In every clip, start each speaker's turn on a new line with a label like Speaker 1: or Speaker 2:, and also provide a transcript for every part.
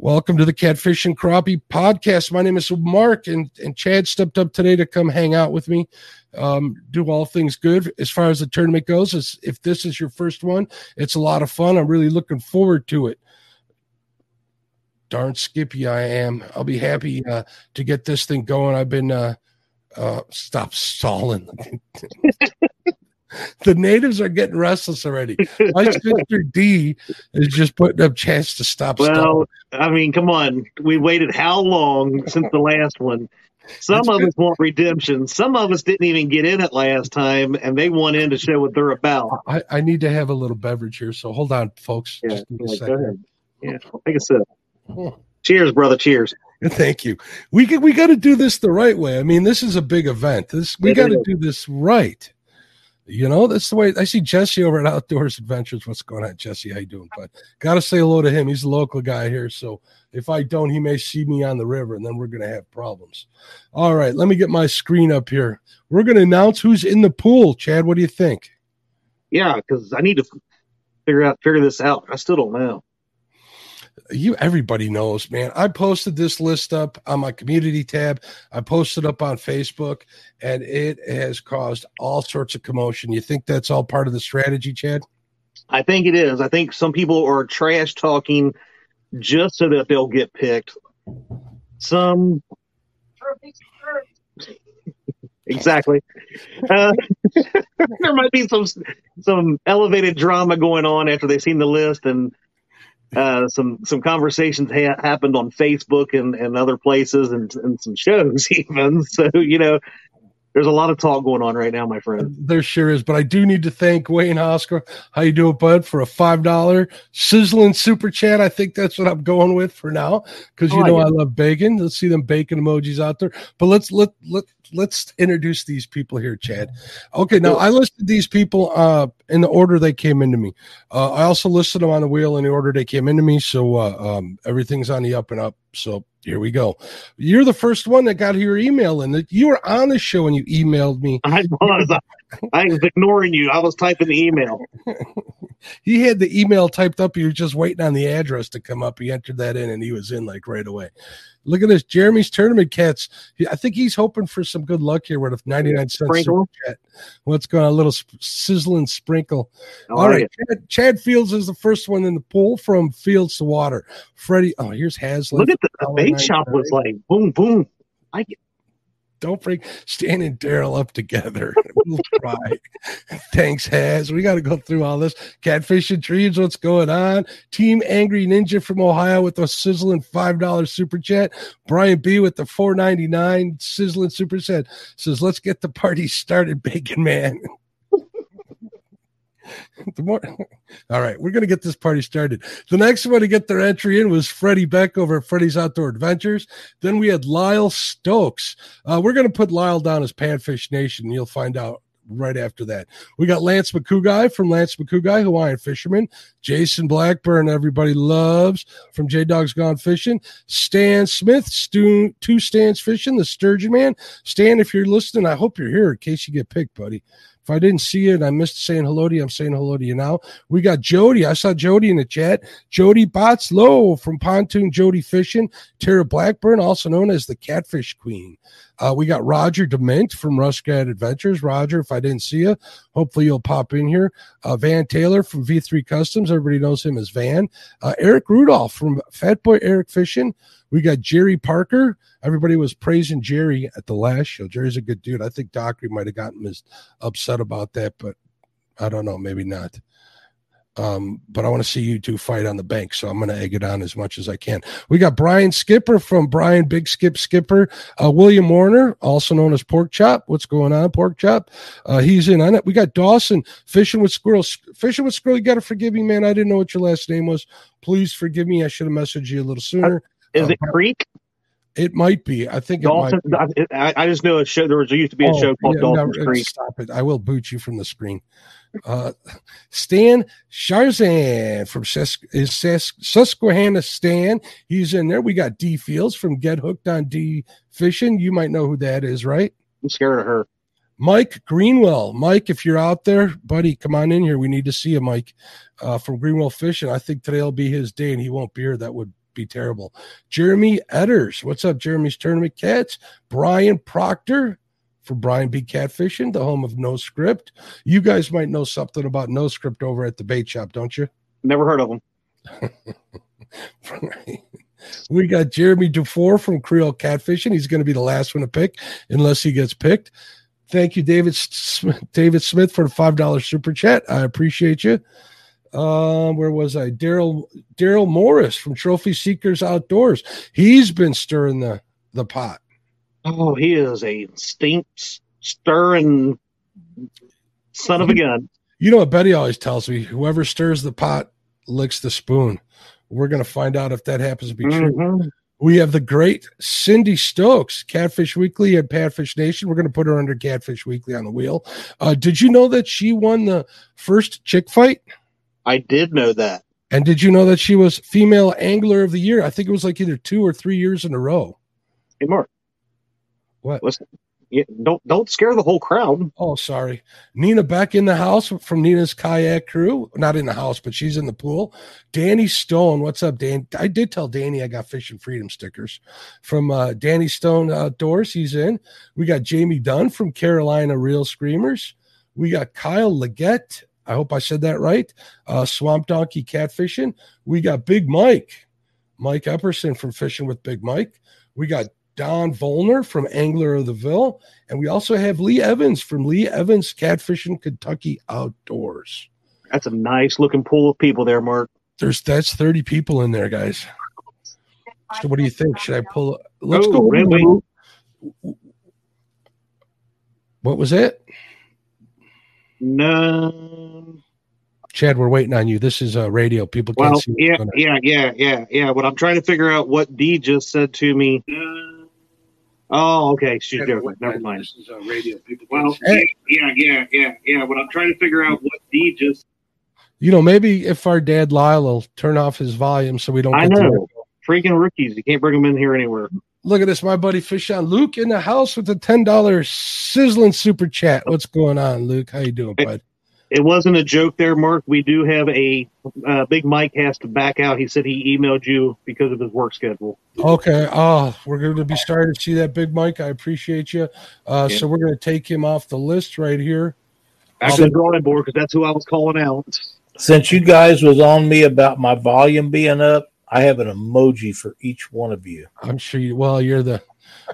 Speaker 1: Welcome to the Catfish and Crappie podcast. My name is Mark, and, and Chad stepped up today to come hang out with me, um, do all things good. As far as the tournament goes, as if this is your first one, it's a lot of fun. I'm really looking forward to it. Darn skippy I am. I'll be happy uh, to get this thing going. I've been uh, uh, stop stalling. the natives are getting restless already. My sister D is just putting up chance to stop.
Speaker 2: Well,
Speaker 1: stalling.
Speaker 2: I mean, come on. We waited how long since the last one? Some of
Speaker 1: good.
Speaker 2: us want redemption. Some of us didn't even get in it last time, and they want in to show what they're about.
Speaker 1: I, I need to have a little beverage here, so hold on, folks.
Speaker 2: Yeah,
Speaker 1: Just give a
Speaker 2: yeah, go ahead. Yeah, take a sip.
Speaker 1: Hmm.
Speaker 2: Cheers, brother. Cheers.
Speaker 1: Thank you. We can, we got to do this the right way. I mean, this is a big event. This we got to do this right. You know, that's the way I see Jesse over at Outdoors Adventures. What's going on, Jesse? How you doing, But Got to say hello to him. He's a local guy here, so if I don't, he may see me on the river, and then we're gonna have problems. All right, let me get my screen up here. We're gonna announce who's in the pool. Chad, what do you think?
Speaker 2: Yeah, because I need to figure out figure this out. I still don't know.
Speaker 1: You everybody knows man i posted this list up on my community tab i posted up on facebook and it has caused all sorts of commotion you think that's all part of the strategy chad
Speaker 2: I think it is. I think some people are trash talking just so that they'll get picked. Some exactly. Uh, there might be some some elevated drama going on after they've seen the list, and uh, some some conversations ha- happened on Facebook and, and other places, and, and some shows even. So you know, there's a lot of talk going on right now, my friend.
Speaker 1: there sure is but i do need to thank wayne oscar. How you doing bud? For a five dollar sizzling super chat. I think that's what i'm going with for now because you
Speaker 2: I
Speaker 1: know
Speaker 2: like
Speaker 1: i love bacon. Let's see them bacon emojis out there. But let's let let let's introduce these people here chad okay now i listed these people uh in the order they came into me uh, i also listed them on the wheel in the order they came into me so uh, um, everything's on the up and up so here we go you're the first one that got your email and you were on the show and you emailed me
Speaker 2: I was I was ignoring you. I was typing the email.
Speaker 1: he had the email typed up. He was just waiting on the address to come up. He entered that in and he was in like right away. Look at this. Jeremy's tournament cats. I think he's hoping for some good luck here with a 99 cent
Speaker 2: Sprinkle.
Speaker 1: super. What's going on? A little sizzling sprinkle.
Speaker 2: How
Speaker 1: All
Speaker 2: are
Speaker 1: Chad, Chad Fields is the first one in the pool from Fields to Water. Freddie. Oh, here's Haslett.
Speaker 2: Look at the, the bait shop was like boom boom. I get
Speaker 1: Don't bring Stan and Daryl up together. We'll try. Thanks, Has. We got to go through all this. Catfish and Dreams, what's going on? Team Angry Ninja from Ohio with the sizzling $5 super chat. Brian B with the four ninety nine sizzling super chat says, Let's get the party started, Bacon Man. the more all right, we're gonna get this party started. The next one to get their entry in was Freddie Beck over at Freddie's Outdoor Adventures. Then we had Lyle Stokes. Uh, we're gonna put Lyle down as Panfish Nation. You'll find out right after that. We got Lance McCouguy from Lance McCouguy, Hawaiian Fisherman. Jason Blackburn, everybody loves from J Dogs Gone Fishing. Stan Smith, Stu, two Stans Fishing, the Sturgeon Man. Stan, if you're listening, I hope you're here in case you get picked, buddy. If I didn't see it, I missed saying hello to you. I'm saying hello to you now. We got Jody. I saw Jody in the chat. Jody Botslow from Pontoon Jody Fishing. Tara Blackburn, also known as the Catfish Queen. Uh, we got Roger Dement from Ruskad Adventures. Roger, if I didn't see you, hopefully you'll pop in here. Uh, Van Taylor from V3 Customs. Everybody knows him as Van. Uh, Eric Rudolph from Fat Boy Eric Fishing. We got Jerry Parker. Everybody was praising Jerry at the last show. Jerry's a good dude. I think Dockery might have gotten mis- upset about that, but I don't know, maybe not. Um, but I want to see you two fight on the bank, so I'm going to egg it on as much as I can. We got Brian Skipper from Brian Big Skip Skipper, uh, William Warner, also known as Pork Chop. What's going on, Pork Chop? Uh, he's in on it. We got Dawson fishing with squirrels. Fishing with squirrel. You got to forgive me, man. I didn't know what your last name was. Please forgive me. I should have messaged you a little sooner.
Speaker 2: Is it Creek?
Speaker 1: It might be. I think
Speaker 2: Dawson. I, I, just know a show. There was there used to be a oh, show called yeah, no, Creek.
Speaker 1: Stop it! I will boot you from the screen. Uh, Stan Sharzan from is Susquehanna. Stan, he's in there. We got D Fields from Get Hooked on D Fishing. You might know who that is, right?
Speaker 2: I'm scared of her.
Speaker 1: Mike Greenwell. Mike, if you're out there, buddy, come on in here. We need to see you, Mike, uh, from Greenwell Fishing. I think today will be his day, and he won't be here. That would be terrible. Jeremy Edders. What's up, Jeremy's Tournament Cats? Brian Proctor for Brian B. Catfishing, the home of No Script. You guys might know something about No Script over at the bait shop, don't you?
Speaker 2: Never heard of them.
Speaker 1: we got Jeremy Dufour from Creole Catfishing. He's going to be the last one to pick unless he gets picked. Thank you, David David Smith, for the five dollar super chat. I appreciate you. Uh, where was I? Daryl Daryl Morris from Trophy Seekers Outdoors. He's been stirring the the pot.
Speaker 2: Oh, he is a stink stirring son of a gun.
Speaker 1: You know what Betty always tells me? Whoever stirs the pot licks the spoon. We're going to find out if that happens to be true. Mm-hmm. We have the great Cindy Stokes, Catfish Weekly and Catfish Nation. We're going to put her under Catfish Weekly on the wheel. Uh, did you know that she won the first chick fight?
Speaker 2: I did know that.
Speaker 1: And did you know that she was female angler of the year? I think it was like either two or three years in a row.
Speaker 2: Hey, Mark.
Speaker 1: What?
Speaker 2: Listen, don't don't scare the whole crowd.
Speaker 1: Oh, sorry. Nina back in the house from Nina's kayak crew. Not in the house, but she's in the pool. Danny Stone, what's up, Dan? I did tell Danny I got Fishing Freedom stickers from uh, Danny Stone Outdoors. He's in. We got Jamie Dunn from Carolina Reel Screamers. We got Kyle Leggett I hope I said that right. Uh, Swamp Donkey Catfishing. We got Big Mike, Mike Epperson from Fishing with Big Mike. We got Don Volner from Angler of the Ville. And we also have Lee Evans from Lee Evans Catfishing Kentucky Outdoors.
Speaker 2: That's a nice looking pool of people there, Mark.
Speaker 1: There's that's 30 people in there, guys. So what do you think? Should I pull let's oh, go really? What was it?
Speaker 2: No.
Speaker 1: Chad, we're waiting on you. This is a uh, radio. People
Speaker 2: can't well, see. Yeah, yeah, yeah, yeah, yeah. But I'm trying to figure out what D just said to me. Oh, okay. She's Chad, different. Never mind. This is a uh, radio. People well, yeah, yeah, yeah, yeah, yeah. But I'm trying to figure out what D just.
Speaker 1: You know, maybe if our dad Lyle will turn off his volume so we don't.
Speaker 2: I know. Freaking rookies. You can't bring them in here anywhere.
Speaker 1: Look at this, my buddy Fish on Luke in the house with a ten dollar sizzling super chat. What's going on, Luke? How you doing, bud?
Speaker 2: It wasn't a joke there, Mark. We do have a uh, Big Mike has to back out. He said he emailed you because of his work schedule.
Speaker 1: Okay. Oh, we're going to be starting to see that Big Mike. I appreciate you. Uh, yeah. So we're going to take him off the list right here.
Speaker 2: Back to the drawing board because that's who I was calling out.
Speaker 3: Since you guys was on me about my volume being up, I have an emoji for each one of you.
Speaker 1: I'm sure you. Well, you're the.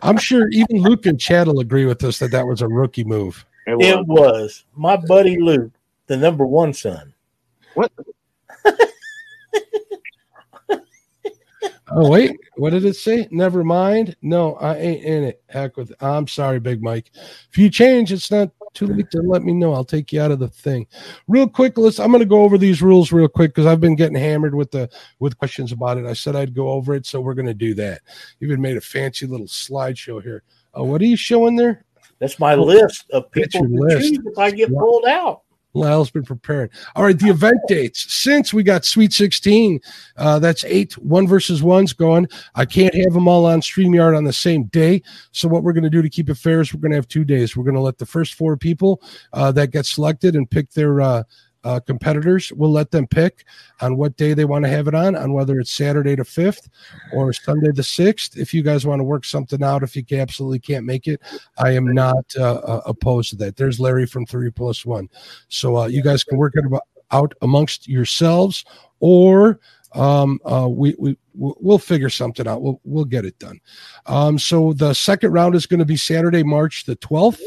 Speaker 1: I'm sure even Luke and Chad will agree with us that that was a rookie move.
Speaker 3: It was, it was. my buddy Luke, the number one son.
Speaker 2: What?
Speaker 1: oh wait, what did it say? Never mind. No, I ain't in it. Heck with. It. I'm sorry, Big Mike. If you change, it's not too late to let me know. I'll take you out of the thing. Real quick, let's I'm gonna go over these rules real quick because I've been getting hammered with the with questions about it. I said I'd go over it, so we're gonna do that. Even made a fancy little slideshow here. Uh, what are you showing there?
Speaker 3: That's my oh, list of people list. choose if I get pulled out.
Speaker 1: Lyle's been preparing. All right, the event dates. Since we got Sweet 16, uh, that's eight one versus ones going. I can't have them all on StreamYard on the same day. So, what we're going to do to keep it fair is we're going to have two days. We're going to let the first four people uh, that get selected and pick their uh, uh, competitors. We'll let them pick on what day they want to have it on, on whether it's Saturday the 5th or Sunday the 6th. If you guys want to work something out, if you absolutely can't make it, I am not uh, uh, opposed to that. There's Larry from 3 plus 1. So uh, you guys can work it out amongst yourselves or um, uh, we, we we'll figure something out. We'll we'll get it done. Um, so the second round is going to be Saturday, March the twelfth.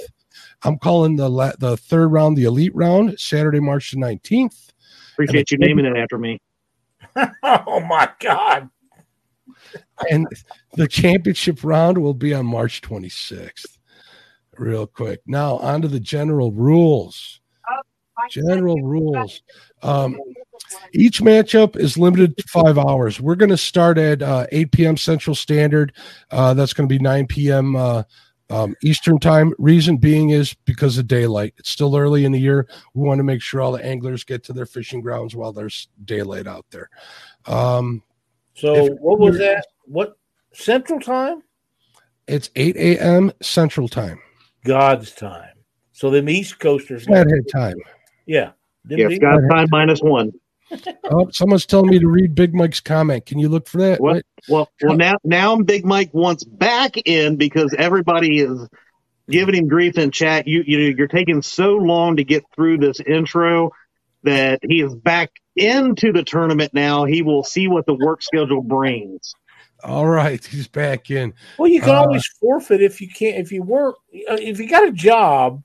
Speaker 1: I'm calling the la- the third round the elite round, Saturday, March the 19th.
Speaker 2: Appreciate you naming it after me.
Speaker 3: oh my God.
Speaker 1: and the championship round will be on March 26th. Real quick. Now, on to the general rules. General rules. Um, each matchup is limited to five hours. We're going to start at uh, 8 p.m. Central Standard. Uh, that's going to be 9 p.m. Uh, um, Eastern time. Reason being is because of daylight. It's still early in the year. We want to make sure all the anglers get to their fishing grounds while there's daylight out there. Um,
Speaker 3: So what was that? What Central Time?
Speaker 1: it's 8 a.m. Central time.
Speaker 3: God's time. So them East Coasters.
Speaker 1: Flathead time.
Speaker 3: Yeah. Them
Speaker 2: Yeah,
Speaker 3: East-
Speaker 2: Scott time minus one.
Speaker 1: Oh, someone's telling me to read Big Mike's comment. Can you look for that?
Speaker 2: What?
Speaker 1: Wait,
Speaker 2: Well, well, now now Big Mike wants back in because everybody is giving him grief in chat. You you you're taking so long to get through this intro that he is back into the tournament now. He will see what the work schedule brings.
Speaker 1: All right, he's back in.
Speaker 3: Well, you can
Speaker 1: Uh,
Speaker 3: always forfeit if you can't. If you work, uh, if you got a job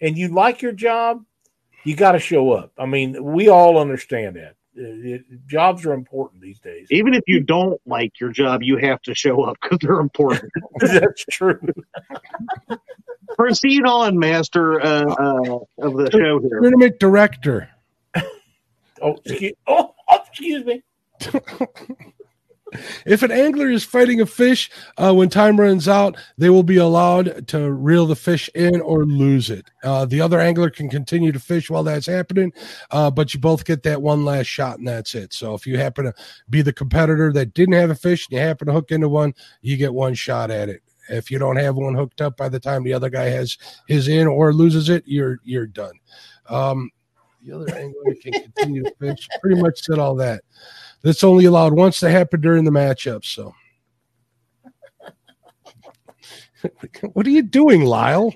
Speaker 3: and you like your job, you got to show up. I mean, we all understand that. Uh, it- jobs are important these days.
Speaker 2: Even if you don't like your job, you have to show up because they're important.
Speaker 3: That's true.
Speaker 2: Proceed on, Master uh, uh, of the show here.
Speaker 1: Tournament director.
Speaker 3: Oh, excuse, oh, oh, excuse me.
Speaker 1: If an angler is fighting a fish, uh, when time runs out, they will be allowed to reel the fish in or lose it. Uh, the other angler can continue to fish while that's happening, uh, but you both get that one last shot, and that's it. So if you happen to be the competitor that didn't have a fish and you happen to hook into one, you get one shot at it. If you don't have one hooked up by the time the other guy has his in or loses it, you're you're done. Um, the other angler can continue to fish. Pretty much said all that. That's only allowed once to happen during the matchup. So, what are you doing, Lyle?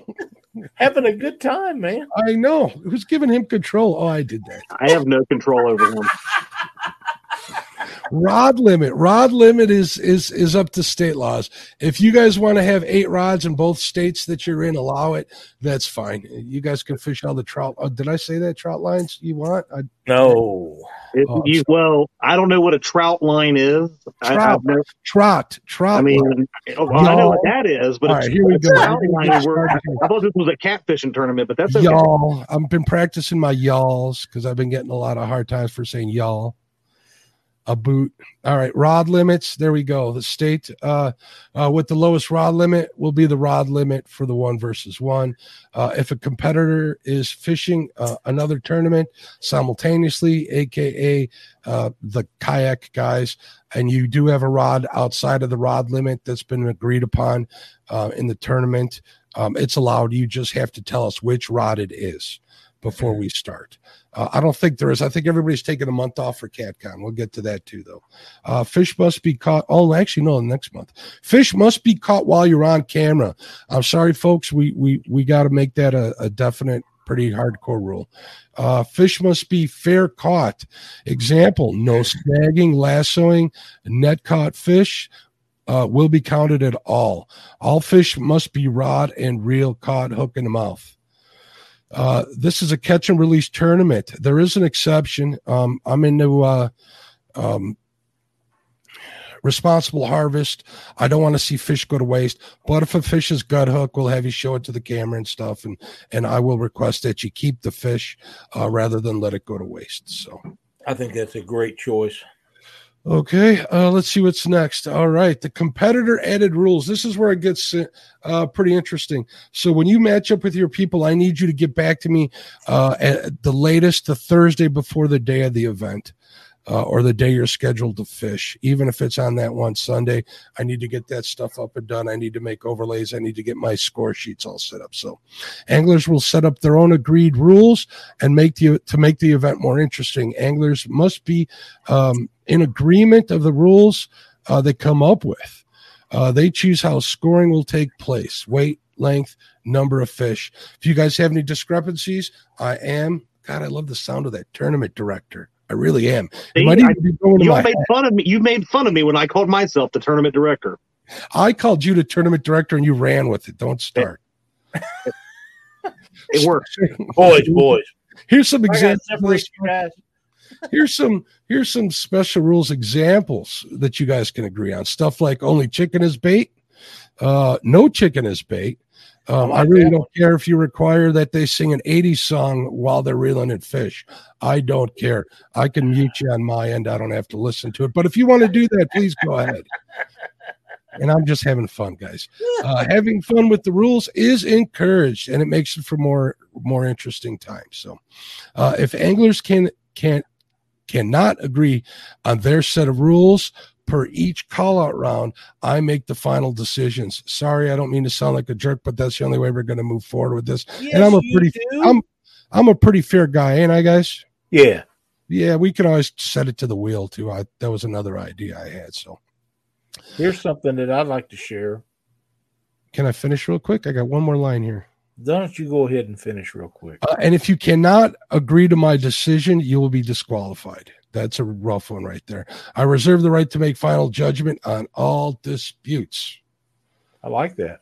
Speaker 3: Having a good time, man.
Speaker 1: I know who's giving him control. Oh, I did that.
Speaker 2: I have no control over him.
Speaker 1: Rod limit. Rod limit is is is up to state laws. If you guys want to have eight rods in both states that you're in, allow it. That's fine. You guys can fish all the trout. Oh, did I say that trout lines you want? I,
Speaker 3: No.
Speaker 2: It,
Speaker 1: Oh,
Speaker 2: you, well, I don't know what a trout line is. I,
Speaker 1: Trout.
Speaker 2: I've never,
Speaker 1: trout. Trout.
Speaker 2: I mean,
Speaker 1: line.
Speaker 2: Oh, I know what that is, but
Speaker 1: all right, here we go.
Speaker 2: trout line
Speaker 1: get
Speaker 2: where-
Speaker 1: started here.
Speaker 2: I thought this was a catfishing tournament, but that's okay.
Speaker 1: y'all. I've been practicing my y'alls because I've been getting a lot of hard times for saying y'all. A boot. All right, rod limits. There we go. The state uh, uh, with the lowest rod limit will be the rod limit for the one versus one. Uh, if a competitor is fishing uh, another tournament simultaneously, aka uh, the kayak guys, and you do have a rod outside of the rod limit that's been agreed upon uh, in the tournament, um, it's allowed. You just have to tell us which rod it is before we start. Uh, I don't think there is. I think everybody's taking a month off for CatCon. We'll get to that too, though. Uh, fish must be caught. Oh, actually, no, next month. Fish must be caught while you're on camera. I'm sorry, folks. We we we got to make that a, a definite, pretty hardcore rule. Uh, fish must be fair caught. Example: no snagging, lassoing, net caught fish uh, will be counted at all. All fish must be rod and reel caught hook in the mouth. Uh, this is a catch and release tournament. There is an exception. Um, I'm into uh, um, responsible harvest. I don't want to see fish go to waste. But if a fish is gut hook, we'll have you show it to the camera and stuff, and and I will request that you keep the fish uh, rather than let it go to waste. So.
Speaker 3: I think that's a great choice.
Speaker 1: Okay, uh, let's see what's next. All right, the competitor added rules. This is where it gets uh, pretty interesting. So when you match up with your people, I need you to get back to me uh, at the latest the Thursday before the day of the event. Uh, or the day you're scheduled to fish, even if it's on that one Sunday, I need to get that stuff up and done. I need to make overlays. I need to get my score sheets all set up. So, anglers will set up their own agreed rules and make the to make the event more interesting. Anglers must be um, in agreement of the rules uh, they come up with. Uh, they choose how scoring will take place weight, length, number of fish. If you guys have any discrepancies, I am. God, I love the sound of that tournament director. I really am.
Speaker 2: See,
Speaker 1: might
Speaker 2: I-
Speaker 1: even be going to
Speaker 2: you
Speaker 1: my
Speaker 2: made fun of me. You made fun of me when I called myself the tournament director.
Speaker 1: I called you the tournament director and you ran with it. Don't start.
Speaker 2: It works,
Speaker 3: Boys, boys.
Speaker 1: Here's some examples. Of
Speaker 3: separate
Speaker 1: this.
Speaker 3: you guys.
Speaker 1: here's some here's some special rules examples that you guys can agree on. Stuff like only chicken is bait, uh, no chicken is bait. Um, I really don't care if you require that they sing an 80s song while they're reeling in fish. I don't care. I can mute you on my end. I don't have to listen to it. But if you want to do that, please go ahead. And I'm just having fun, guys. Uh, having fun with the rules is encouraged, and it makes it for more more interesting times. So, uh, if anglers can can cannot agree on their set of rules, per each call out round, I make the final decisions. Sorry, I don't mean to sound like a jerk, but that's the only way we're going to move forward with this.
Speaker 3: Yes,
Speaker 1: and I'm a pretty,
Speaker 3: do.
Speaker 1: I'm, I'm a pretty fair guy, ain't I, guys?
Speaker 3: yeah.
Speaker 1: Yeah, we can always set it to the wheel too. I that was another idea I had. So
Speaker 3: Here's something that I'd like to share.
Speaker 1: can I finish real quick? I got one more line here.
Speaker 3: Don't you go ahead and finish real quick.
Speaker 1: Uh, and if you cannot agree to my decision, you will be disqualified. That's a rough one right there. I reserve the right to make final judgment on all disputes.
Speaker 3: I like that.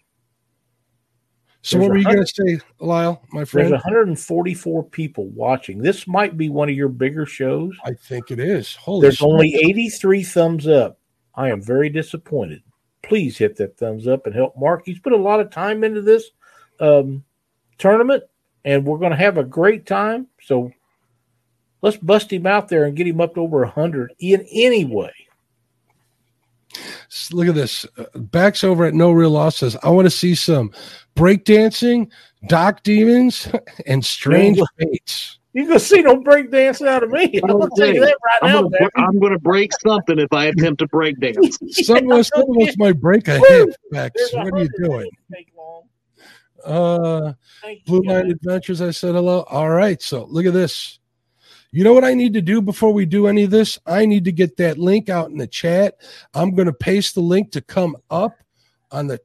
Speaker 1: So,
Speaker 3: There's
Speaker 1: what were you going to say, Lyle, my friend?
Speaker 3: There's 144 people watching. This might be one of your bigger shows.
Speaker 1: I think it is. Holy
Speaker 3: There's
Speaker 1: smokes.
Speaker 3: only 83 thumbs up. I am very disappointed. Please hit that thumbs up and help Mark. He's put a lot of time into this um, tournament, and we're going to have a great time. So let's bust him out there and get him up to over 100 in any way.
Speaker 1: Look at this. Uh, Backs over at No Real Loss says, I want to see some breakdancing, dock demons, and strange
Speaker 3: No.
Speaker 1: baits.
Speaker 3: You're going to see no break dancing out of me. I'm going to tell you that right
Speaker 2: I'm
Speaker 3: now,
Speaker 2: gonna,
Speaker 3: Becky.
Speaker 2: I'm gonna break something if I attempt to break dance.
Speaker 1: Some of us, some of us might break a
Speaker 3: Woo!
Speaker 1: hip, Backs. What are you
Speaker 3: 100
Speaker 1: doing? Uh,
Speaker 3: Thank
Speaker 1: Blue. Line Adventures, I said hello. All right. So look at this. You know what I need to do before we do any of this? I need to get that link out in the chat. I'm going to paste the link to come up on the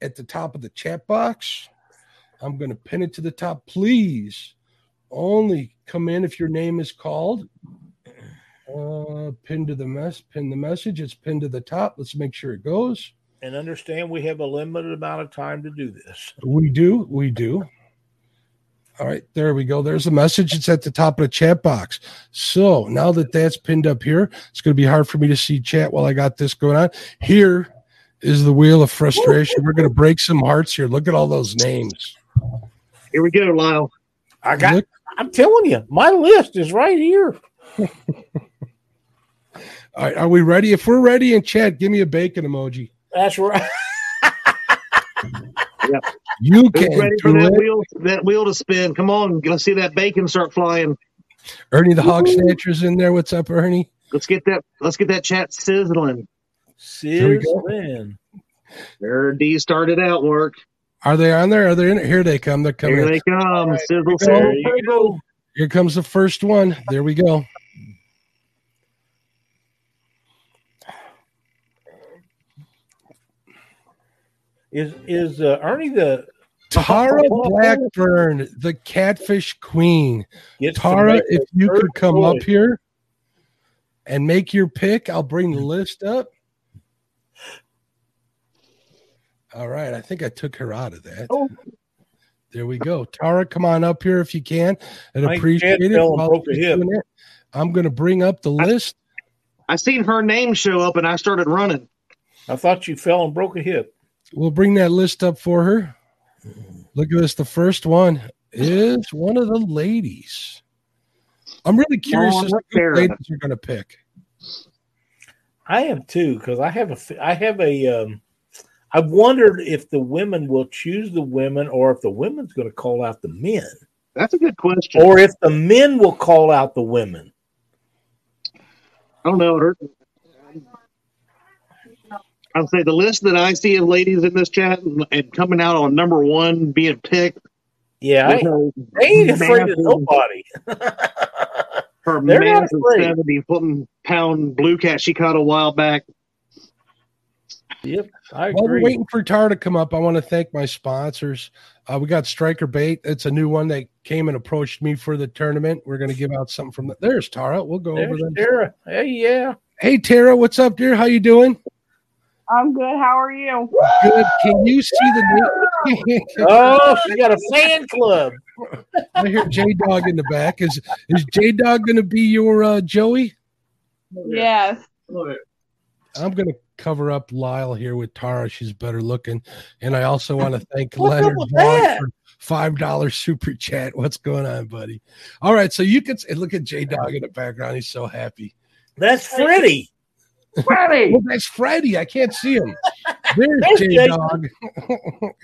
Speaker 1: at the top of the chat box. I'm going to pin it to the top. Please only come in if your name is called. Uh, pin to the mess, pin the message. It's pinned to the top. Let's make sure it goes.
Speaker 3: And understand we have a limited amount of time to do this.
Speaker 1: We do. We do. All right, there we go. There's a message. It's at the top of the chat box. So now that that's pinned up here, it's going to be hard for me to see chat while I got this going on. Here is the wheel of frustration. We're going to break some hearts here. Look at all those names.
Speaker 2: Here we go, Lyle.
Speaker 3: I got.
Speaker 1: Look-
Speaker 3: I'm telling you, my list is right here.
Speaker 1: all right, are we ready? If we're ready in chat, give me a bacon emoji.
Speaker 3: That's right.
Speaker 1: You
Speaker 2: Who's
Speaker 1: can
Speaker 2: ready for that
Speaker 1: it.
Speaker 2: wheel that wheel to spin? Come on, let's see that bacon start flying.
Speaker 1: Ernie the Hog Snatcher's in there. What's up, Ernie?
Speaker 2: Let's get that let's get that chat sizzling.
Speaker 1: Here we go.
Speaker 3: Sizzling.
Speaker 2: There D started out work.
Speaker 1: Are they on there? Are they in it? Here they come. They're coming.
Speaker 2: Here they come.
Speaker 3: right,
Speaker 2: Sizzle,
Speaker 1: go.
Speaker 2: sizzle,
Speaker 3: There
Speaker 2: sizzle.
Speaker 1: Here comes the first one. There we go.
Speaker 3: Is is uh, Ernie the
Speaker 1: Tara Blackburn, the catfish queen.
Speaker 3: gets
Speaker 1: Tara, if you could
Speaker 3: third
Speaker 1: come up here and make your pick, I'll bring the list up. All right. I think I took her out of that.
Speaker 3: Oh.
Speaker 1: There we go. Tara, come on up here if you can. I'd
Speaker 3: Mike
Speaker 1: appreciate
Speaker 3: Chad
Speaker 1: it. While
Speaker 3: broke a
Speaker 1: she's
Speaker 3: hip.
Speaker 1: doing it, I'm going to bring up the list.
Speaker 2: I seen her name show up and I started running.
Speaker 3: I thought you fell and broke a hip.
Speaker 1: We'll bring that list up for her. Look at this. The first one is one of the ladies. I'm really curious as to
Speaker 2: look
Speaker 1: who
Speaker 2: there.
Speaker 1: ladies are going to pick.
Speaker 3: I am too because I have a, I have a um, I wondered if the women will choose the women or if the women's going to call out the men
Speaker 2: That's a good question.
Speaker 3: or if the men will call out the women.
Speaker 2: I don't know. Her- I'll say the list that I see of ladies in this chat and, and coming out on number one being picked.
Speaker 3: Yeah, I, they ain't afraid of nobody.
Speaker 2: Her
Speaker 3: They're not
Speaker 2: massive
Speaker 3: afraid.
Speaker 2: seventy foot pound blue cat she caught a while back.
Speaker 3: yep, I agree.
Speaker 1: While we're waiting for Tar to come up, I want to thank my sponsors. Uh, we got Striker Bait. It's a new one that came and approached me for the tournament. We're going to give out something from the, there's Tara. We'll go
Speaker 3: There's
Speaker 1: over there.
Speaker 3: Tara. Hey, yeah.
Speaker 1: Hey Tara, what's up, dear? How you doing?
Speaker 4: I'm good. How are you?
Speaker 1: Good. Can you see the?
Speaker 3: oh, she got a fan club.
Speaker 1: I hear J Dog in the back. Is is J Dog going to be your uh, Joey?
Speaker 4: Yes.
Speaker 1: I'm going to cover up Lyle here with Tara. She's better looking, and I also want to thank Leonard for five dollar super chat. What's going on, buddy? All right, so you can look at J Dog in the background. He's so happy.
Speaker 3: That's Freddie.
Speaker 4: Freddie.
Speaker 1: Well, that's Freddie. I can't see him. There's, There's J Dog.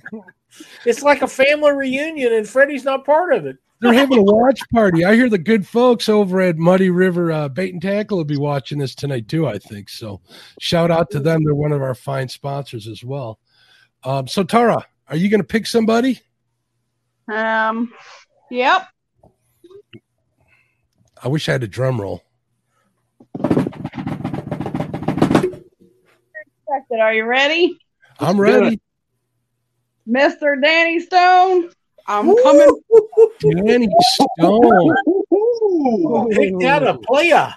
Speaker 3: it's like a family reunion, and Freddie's not part of it.
Speaker 1: They're having a watch party. I hear the good folks over at Muddy River uh, Bait and Tackle will be watching this tonight too. I think so. Shout out to them. They're one of our fine sponsors as well. Um, so Tara, are you going to pick somebody?
Speaker 4: Um. Yep.
Speaker 1: I wish I had a drum roll.
Speaker 4: Are you ready?
Speaker 1: I'm ready.
Speaker 4: Mr. Danny Stone, I'm Ooh. coming.
Speaker 1: Danny Stone.
Speaker 3: Picked out a player.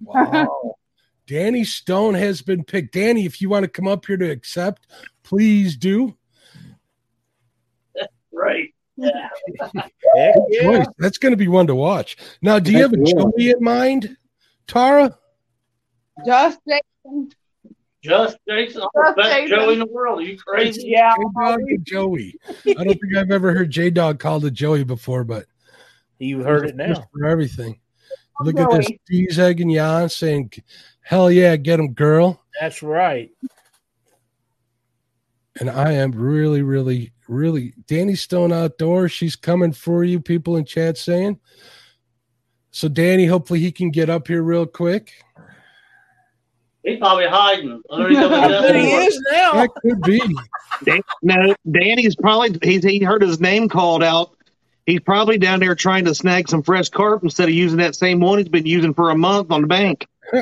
Speaker 1: Wow. Danny Stone has been picked. Danny, if you want to come up here to accept, please do.
Speaker 5: right. Yeah.
Speaker 1: yeah. That's going to be one to watch. Now, do you have a Joey in mind, Tara?
Speaker 4: Just Jason.
Speaker 5: Just Jason, I'm the best Joey in the world. Are you crazy?
Speaker 4: Yeah.
Speaker 1: J-Dog and Joey. I don't think I've ever heard J Dog called a Joey before, but
Speaker 3: you heard it now.
Speaker 1: For everything. Look Joey. at this. Steve's and Jan saying, Hell yeah, get him, girl.
Speaker 3: That's right.
Speaker 1: And I am really, really, really Danny Stone outdoors. She's coming for you, people in chat saying. So Danny, hopefully he can get up here real quick.
Speaker 5: He's probably hiding. I
Speaker 3: he is now.
Speaker 1: That could be.
Speaker 2: Dan, no, Danny's probably he's he heard his name called out. He's probably down there trying to snag some fresh carp instead of using that same one he's been using for a month on the bank.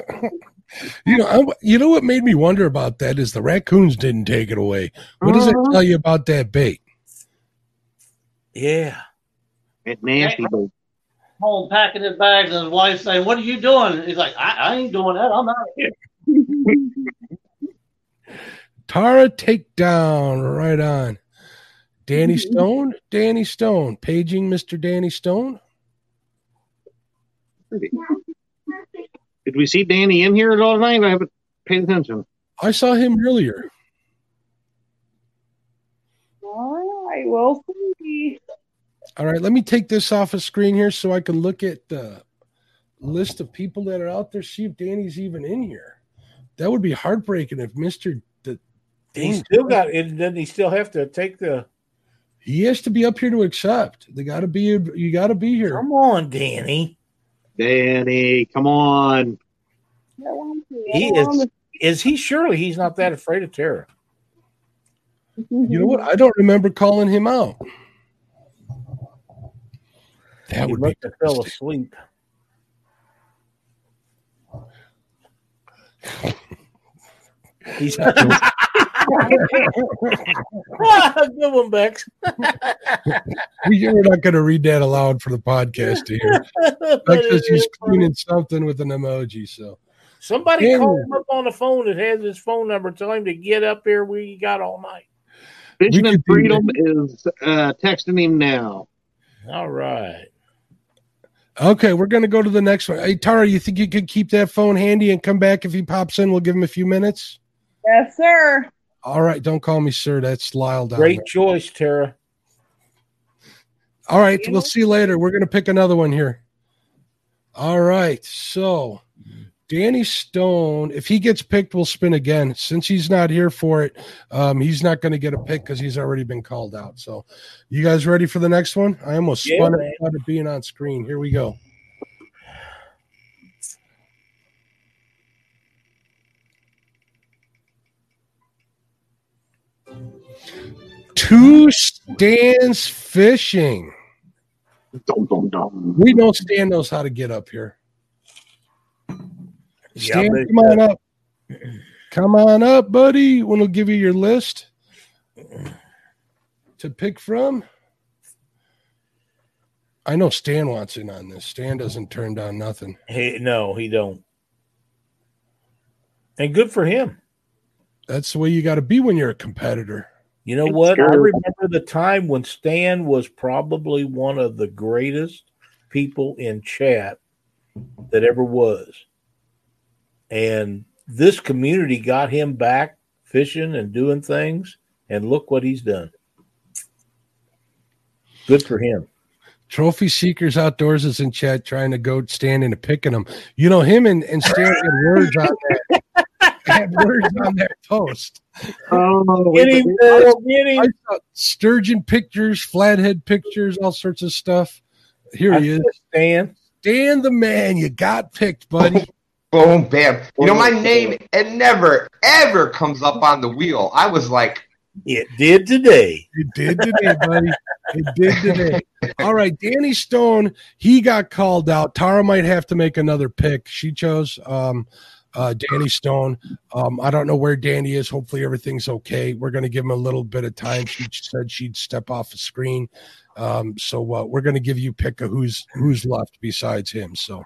Speaker 1: you know, I, you know what made me wonder about that is the raccoons didn't take it away. What does uh-huh. it tell you about that bait?
Speaker 3: Yeah,
Speaker 2: it's nasty. Bait.
Speaker 5: Home packing his bags, and his wife saying, "What are you doing?" He's like, "I, I ain't doing that. I'm out of here."
Speaker 1: Tara takedown, right on. Danny mm-hmm. Stone, Danny Stone, paging Mr. Danny Stone.
Speaker 2: Did we see Danny in here at all tonight? I haven't paid attention.
Speaker 1: I saw him earlier.
Speaker 4: All right, we'll see.
Speaker 1: All right, let me take this off a of screen here so I can look at the list of people that are out there, see if Danny's even in here that would be heartbreaking if Mister the
Speaker 3: he still got it. Doesn't he still have to take the?
Speaker 1: He has to be up here to accept. They got to be. You got to be here.
Speaker 3: Come on, Danny.
Speaker 2: Danny, come on.
Speaker 3: He is. Is he surely he's not that afraid of terror?
Speaker 1: You know what? I don't remember calling him out. That he would be.
Speaker 3: Fell asleep. He's good one, Bex.
Speaker 1: We're not going to read that aloud for the podcast to hear. Bex says he's cleaning something with an emoji. So
Speaker 3: somebody and, call him up on the phone that has his phone number. Tell him to get up here. We got all night.
Speaker 2: Benjamin Freedom is uh, texting him now.
Speaker 3: All right.
Speaker 1: Okay, we're going to go to the next one. Hey, Tara, you think you could keep that phone handy and come back if he pops in? We'll give him a few minutes.
Speaker 4: Yes, sir.
Speaker 1: All right, don't call me sir. That's Lyle down
Speaker 3: Great
Speaker 1: there.
Speaker 3: choice, Tara.
Speaker 1: All right, we'll see you later. We're going to pick another one here. All right, so Danny Stone, if he gets picked, we'll spin again. Since he's not here for it, um, he's not going to get a pick because he's already been called out. So, you guys ready for the next one? I almost yeah, spun man. it out of being on screen. Here we go. Two stands fishing.
Speaker 2: Dum, dum, dum.
Speaker 1: We know Stan knows how to get up here. Stan, yeah, come on up. Come on up, buddy. When we'll give you your list to pick from. I know Stan wants in on this. Stan doesn't turn down nothing.
Speaker 3: Hey, no, he don't. And good for him.
Speaker 1: That's the way you got to be when you're a competitor.
Speaker 3: You know what? I remember the time when Stan was probably one of the greatest people in chat that ever was. And this community got him back fishing and doing things. And look what he's done. Good for him.
Speaker 1: Trophy Seekers Outdoors is in chat trying to go stand in and picking them. You know, him and, and Stan had words on that. had words on that post.
Speaker 2: Oh,
Speaker 3: Get him, Bill, get
Speaker 1: I saw sturgeon pictures, flathead pictures, all sorts of stuff. Here he is.
Speaker 3: Stan.
Speaker 1: Dan the man, you got picked, buddy.
Speaker 6: Boom, bam. You know, my name, it never, ever comes up on the wheel. I was like,
Speaker 3: It did today.
Speaker 1: It did today, buddy. It did today. All right, Danny Stone, he got called out. Tara might have to make another pick. She chose um, uh, Danny Stone. Um, I don't know where Danny is. Hopefully, everything's okay. We're going to give him a little bit of time. She said she'd step off the screen. Um, so uh, we're going to give you pick of who's who's left besides him. So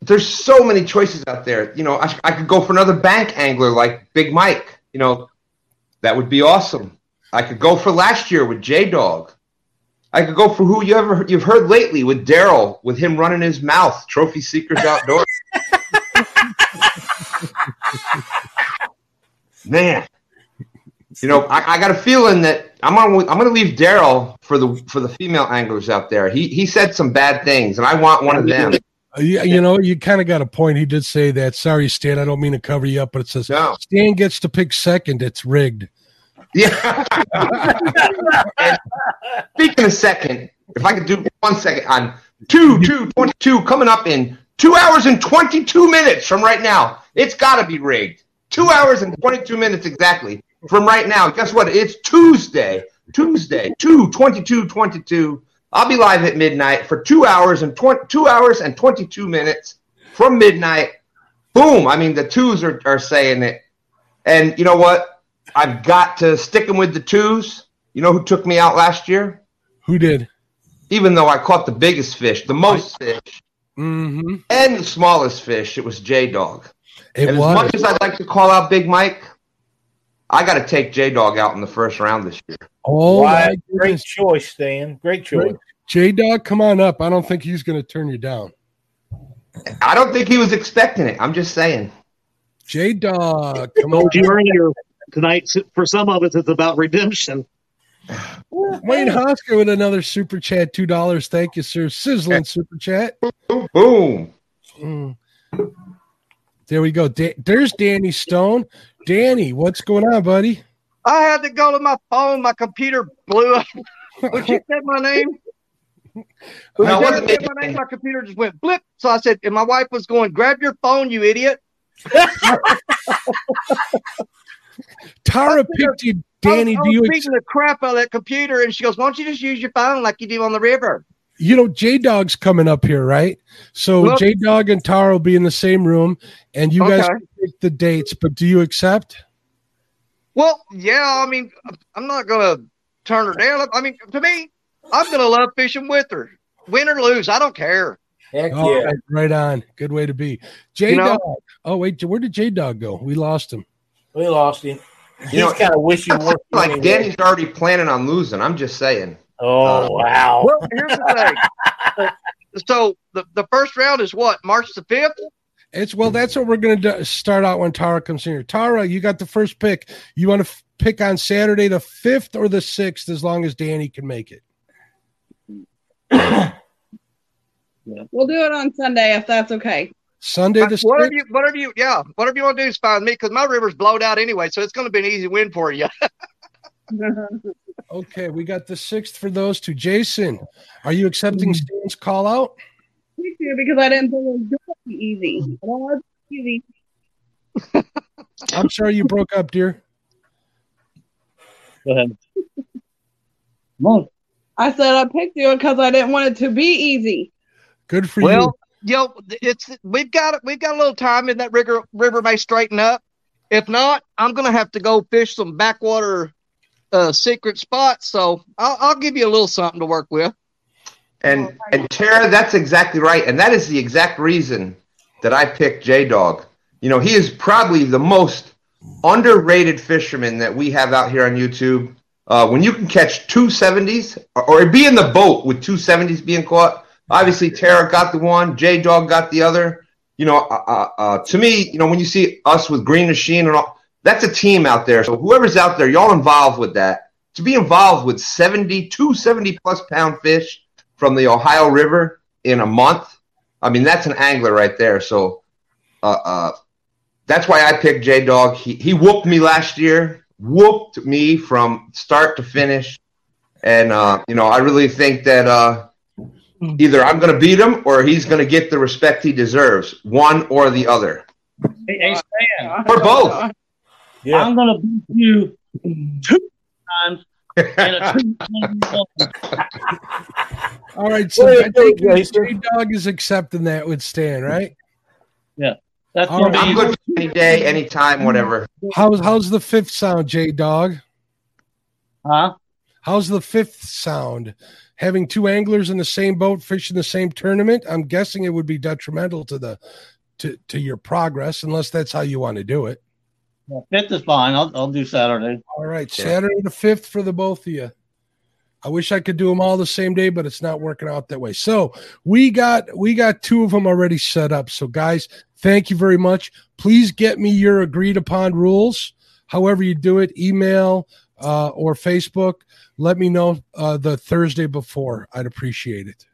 Speaker 6: there's so many choices out there. You know, I, I could go for another bank angler like Big Mike. You know, that would be awesome. I could go for last year with J Dog. I could go for who you ever you've heard lately with Daryl, with him running his mouth, Trophy Seekers Outdoors. Man, you know, I, I got a feeling that I'm gonna I'm gonna leave Daryl for the for the female anglers out there. He he said some bad things, and I want one of them.
Speaker 1: You, you know, you kind of got a point. He did say that. Sorry, Stan. I don't mean to cover you up, but it says
Speaker 6: No.
Speaker 1: Stan gets to pick second. It's rigged.
Speaker 6: Yeah. Speaking of second, if I could do one second on two, two, 22 coming up in two hours and 22 minutes from right now. It's got to be rigged. Two hours and 22 minutes exactly from right now. Guess what? It's Tuesday. Tuesday, 2 22 22. I'll be live at midnight for two hours and 20, two hours and 22 minutes from midnight. Boom. I mean, the twos are, are saying it. And you know what? I've got to stick 'em with the twos. You know who took me out last year?
Speaker 1: Who did?
Speaker 6: Even though I caught the biggest fish, the most fish,
Speaker 1: Mm-hmm.
Speaker 6: and the smallest fish, it was J Dog.
Speaker 1: It was.
Speaker 6: as much as I'd like to call out Big Mike, I got to take J Dog out in the first round this year.
Speaker 1: oh,
Speaker 3: Why?
Speaker 1: my
Speaker 3: Great choice, Stan. Great choice.
Speaker 1: J Dog, come on up. I don't think he's going to turn you down.
Speaker 6: I don't think he was expecting it. I'm just saying.
Speaker 1: J Dog, come on.
Speaker 2: told you earlier tonight. For some of us, it's about redemption.
Speaker 1: Wayne Hosker with another super chat, two dollars. Thank you, sir. Sizzling super chat.
Speaker 6: Boom.
Speaker 1: Mm. There we go. Da- there's Danny Stone. Danny, what's going on, buddy?
Speaker 7: I had to go to my phone. My computer blew up. When she said my name, when
Speaker 6: No,
Speaker 7: she said my name, my computer just went blip. So I said, and my wife was going, "Grab your phone, you idiot!"
Speaker 1: Tara picked you, Danny.
Speaker 7: I was, I
Speaker 1: Do you
Speaker 7: was
Speaker 1: ex-
Speaker 7: the crap out of that computer, and she goes, "Why don't you just use your phone like you do on the river?"
Speaker 1: you know J Dog's coming up here, right? So
Speaker 7: Well-
Speaker 1: J Dog and Tara will be in the same room, and you guys
Speaker 7: Okay.
Speaker 1: can pick the dates. But do you accept?
Speaker 7: Well, yeah. I mean, I'm not gonna turn her down. I mean, to me, I'm gonna love fishing with her, win or lose. I don't care.
Speaker 3: Heck
Speaker 1: All
Speaker 3: yeah.
Speaker 1: right, right on. Good way to be. J
Speaker 7: You
Speaker 1: Dog.
Speaker 7: know-
Speaker 1: Oh wait, where did J Dog go? We lost him.
Speaker 3: We lost him. He's
Speaker 6: You know,
Speaker 3: kind of wishy washy.
Speaker 6: Like Danny's already planning on losing. I'm just saying.
Speaker 3: Oh uh, wow.
Speaker 7: Well, here's the thing. so the the first round is what March the fifth.
Speaker 1: It's well, that's what we're going to start out when Tara comes in here. Tara, you got the first pick. You want to f- pick on Saturday the fifth or the sixth, as long as Danny can make it.
Speaker 4: We'll do it on Sunday if that's okay.
Speaker 1: Sunday the
Speaker 7: whatever
Speaker 1: sixth.
Speaker 7: you, whatever you, yeah, whatever you want to do is fine with me because my river's blowed out anyway, so it's going to be an easy win for you.
Speaker 1: Okay, we got the sixth for those two. Jason, are you
Speaker 7: Mm.
Speaker 1: accepting Stan's call out?
Speaker 4: Me too, because I didn't think it was going to be easy. I don't want it to be easy.
Speaker 1: I'm sorry you broke up, dear.
Speaker 5: Go ahead. Come on.
Speaker 4: I said I picked you because I didn't want it to be easy.
Speaker 1: Good for you.
Speaker 7: well, yo, it's we've got we've got a little time, and that river river may straighten up. If not, I'm going to have to go fish some backwater uh, secret spots. So I'll, I'll give you a little something to work with.
Speaker 6: And and Tara, that's exactly right. And that is the exact reason that I picked J Dog. You know, he is probably the most underrated fisherman that we have out here on YouTube. Uh, when you can catch two 70s or, or be in the boat with two 70s being caught, obviously Tara got the one, J Dog got the other. You know, uh, uh, uh, to me, you know, when you see us with Green Machine and all, that's a team out there. So whoever's out there, y'all involved with that. To be involved with 70, two 70 plus pound fish from the Ohio River in a month, I mean, that's an angler right there. So uh, uh, that's why I picked J Dog. He, he whooped me last year, whooped me from start to finish. And, uh, you know, I really think that uh, either I'm going to beat him or he's going to get the respect he deserves, one or the other.
Speaker 5: Hey, hey Stan,
Speaker 6: Or both.
Speaker 3: Yeah.
Speaker 5: I'm gonna beat you two times in a two.
Speaker 1: All right, so
Speaker 3: Wait,
Speaker 1: I think
Speaker 3: wait, Jason.
Speaker 1: J Dog is accepting that with Stan, right? Yeah.
Speaker 5: That's
Speaker 1: All
Speaker 5: gonna
Speaker 1: right.
Speaker 6: I'm
Speaker 5: be
Speaker 6: good any day, anytime, whatever.
Speaker 1: How's how's the fifth sound, J Dog?
Speaker 5: huh?
Speaker 1: How's the fifth sound? Having two anglers in the same boat fishing the same tournament, I'm guessing it would be detrimental to the to to your progress, unless that's how you want to do it.
Speaker 5: Yeah, Fifth is fine. I'll I'll do Saturday.
Speaker 1: All right,
Speaker 6: Yeah.
Speaker 1: Saturday the fifth for the both of you. I wish I could do them all the same day, but it's not working out that way. So we got we got two of them already set up. So guys, thank you very much. Please get me your agreed upon rules. However you do it, email uh, or Facebook. Let me know uh, the Thursday before. I'd appreciate it.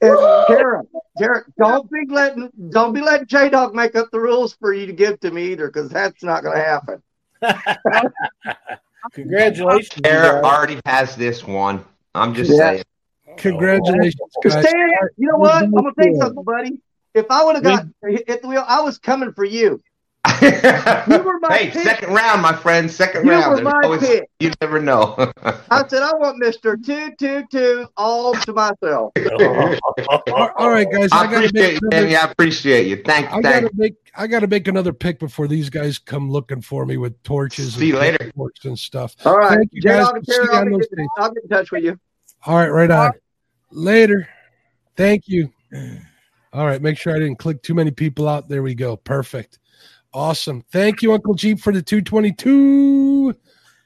Speaker 7: And Tara, Tara, don't be letting don't be letting J Dog make up the rules for you to give to me either, because that's not going to happen.
Speaker 3: Congratulations.
Speaker 6: Tara already has this one. I'm just
Speaker 7: Yeah.
Speaker 6: saying.
Speaker 1: Congratulations,
Speaker 7: Because
Speaker 1: guys.
Speaker 7: Stan, you know what? I'm gonna say something, buddy. If I would have got hit the wheel, I was coming for you. Were my
Speaker 6: hey,
Speaker 7: pick.
Speaker 6: second round, my friend. Second
Speaker 7: You
Speaker 6: round.
Speaker 7: were my
Speaker 6: always-
Speaker 7: pick.
Speaker 6: you never know.
Speaker 7: I said I want Mister Two Two Two all to myself.
Speaker 1: All- all right, guys. I,
Speaker 6: I
Speaker 1: gotta
Speaker 6: appreciate
Speaker 1: make
Speaker 6: you,
Speaker 1: another,
Speaker 6: Danny. I appreciate you. Thank
Speaker 1: I
Speaker 6: you.
Speaker 1: gotta
Speaker 6: you.
Speaker 1: make I gotta make another pick before these guys come looking for me with torches
Speaker 6: See you
Speaker 1: and
Speaker 6: later.
Speaker 1: pitchforks and stuff.
Speaker 7: All right,
Speaker 1: Thank you,
Speaker 7: J
Speaker 1: guys.
Speaker 7: Dog and
Speaker 1: See you
Speaker 7: I'll,
Speaker 1: on
Speaker 7: be
Speaker 1: those
Speaker 7: get- I'll get in touch with you.
Speaker 1: All right, right on. Later. Thank you. All right, make sure I didn't click too many people out. There we go. Perfect. Awesome. Thank you, Uncle Jeep, for the 222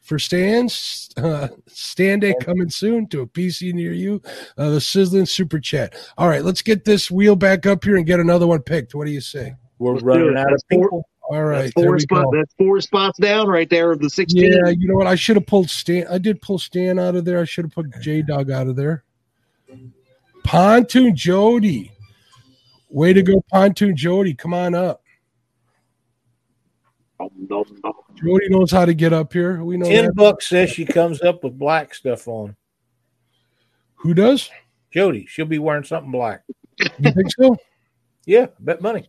Speaker 1: for stands. Uh, stand day coming soon to a PC near you. Uh, the sizzling super chat. All right, let's get this wheel back up here and get another one picked. What do you say?
Speaker 3: We're
Speaker 2: Let's
Speaker 3: running out of people.
Speaker 1: All right,
Speaker 2: That's
Speaker 1: there
Speaker 2: four
Speaker 1: we
Speaker 2: spots.
Speaker 1: go.
Speaker 2: That's four spots down right there of the sixteen.
Speaker 1: Yeah, you know what? I should have pulled Stan. I did pull Stan out of there. I should have put J Dog out of there. Pontoon Jody. Way to go, Pontoon Jody. Come on up. Jody knows how to get up here. We know
Speaker 3: Ten
Speaker 1: that.
Speaker 3: bucks says she comes up with black stuff on.
Speaker 1: Who does?
Speaker 3: Jody, she'll be wearing something black.
Speaker 1: You think so?
Speaker 3: Yeah, bet money.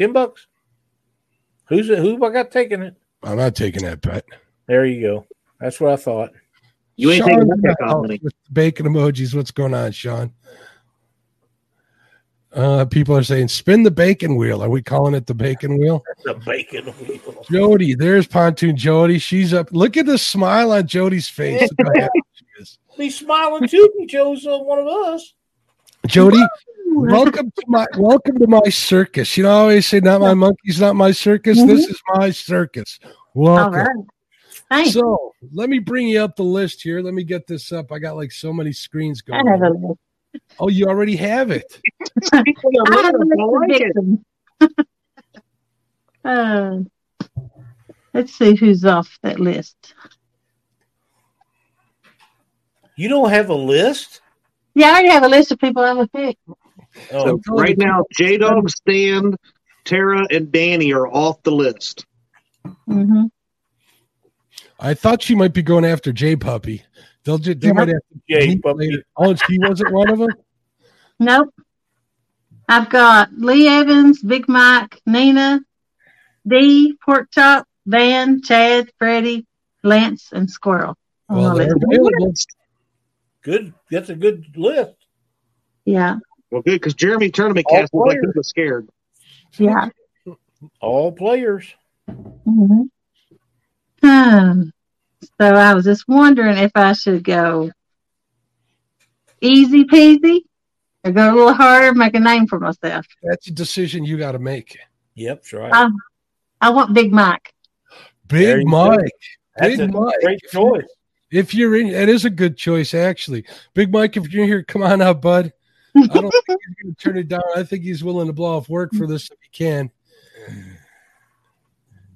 Speaker 3: Ten bucks. Who's it? Who I got taking it?
Speaker 1: I'm not taking that bet.
Speaker 3: There you go. That's what I thought.
Speaker 2: You ain't
Speaker 1: Sean
Speaker 2: taking that
Speaker 1: in the
Speaker 2: pick off,
Speaker 1: house
Speaker 2: money.
Speaker 1: with bacon emojis. What's going on, Sean? Uh, people are saying spin the bacon wheel. Are we calling it the bacon wheel?
Speaker 3: The bacon wheel.
Speaker 1: Jody, there's pontoon Jody. She's up. Look at the smile on Jody's face. Look how happy she is.
Speaker 3: Be smiling too. He chose uh, one of us.
Speaker 1: Jody, welcome to my welcome to my circus. You know, I always say, "Not my monkeys, not my circus." This is my circus. Welcome.
Speaker 8: All right. Thanks.
Speaker 1: So let me bring you up the list here. Let me get this up. I got like so many screens going.
Speaker 8: I have a list.
Speaker 1: Oh, you already have it.
Speaker 8: I have a list
Speaker 2: I
Speaker 8: of
Speaker 2: like it.
Speaker 8: uh, let's see who's off that list.
Speaker 3: You don't have a list?
Speaker 8: Yeah, I already have a list of people I would pick.
Speaker 3: Oh,
Speaker 2: So right now, J Dog, Stan, Tara, and Danny are off the list.
Speaker 8: hmm
Speaker 1: I thought she might be going after J Puppy. They'll just they
Speaker 8: Yeah.
Speaker 1: might have
Speaker 3: J Puppy.
Speaker 1: later. Oh, she wasn't one of them.
Speaker 8: Nope. I've got Lee Evans, Big Mike, Nina, D, Pork Chop, Van, Chad, Freddie, Lance, and Squirrel.
Speaker 1: Well, they're available.
Speaker 3: Good. That's a good list.
Speaker 8: Yeah,
Speaker 2: Well, good because Jeremy tournament
Speaker 3: All
Speaker 2: cast was like he was scared.
Speaker 8: yeah.
Speaker 3: All players.
Speaker 8: hmm Hmm. So I was just wondering if I should go easy peasy or go a little harder, make a name for myself.
Speaker 1: That's a decision you got to make.
Speaker 3: Yep, that's right.
Speaker 8: I, I want Big Mike.
Speaker 1: Big
Speaker 3: you go.
Speaker 1: Mike.
Speaker 3: That's
Speaker 1: Big
Speaker 3: a
Speaker 1: Mike.
Speaker 3: great choice.
Speaker 1: If you're in, that is a good choice, actually. Big Mike, if you're here, come on out, bud. I don't think he's going to turn it down. I think he's willing to blow off work for this if he can.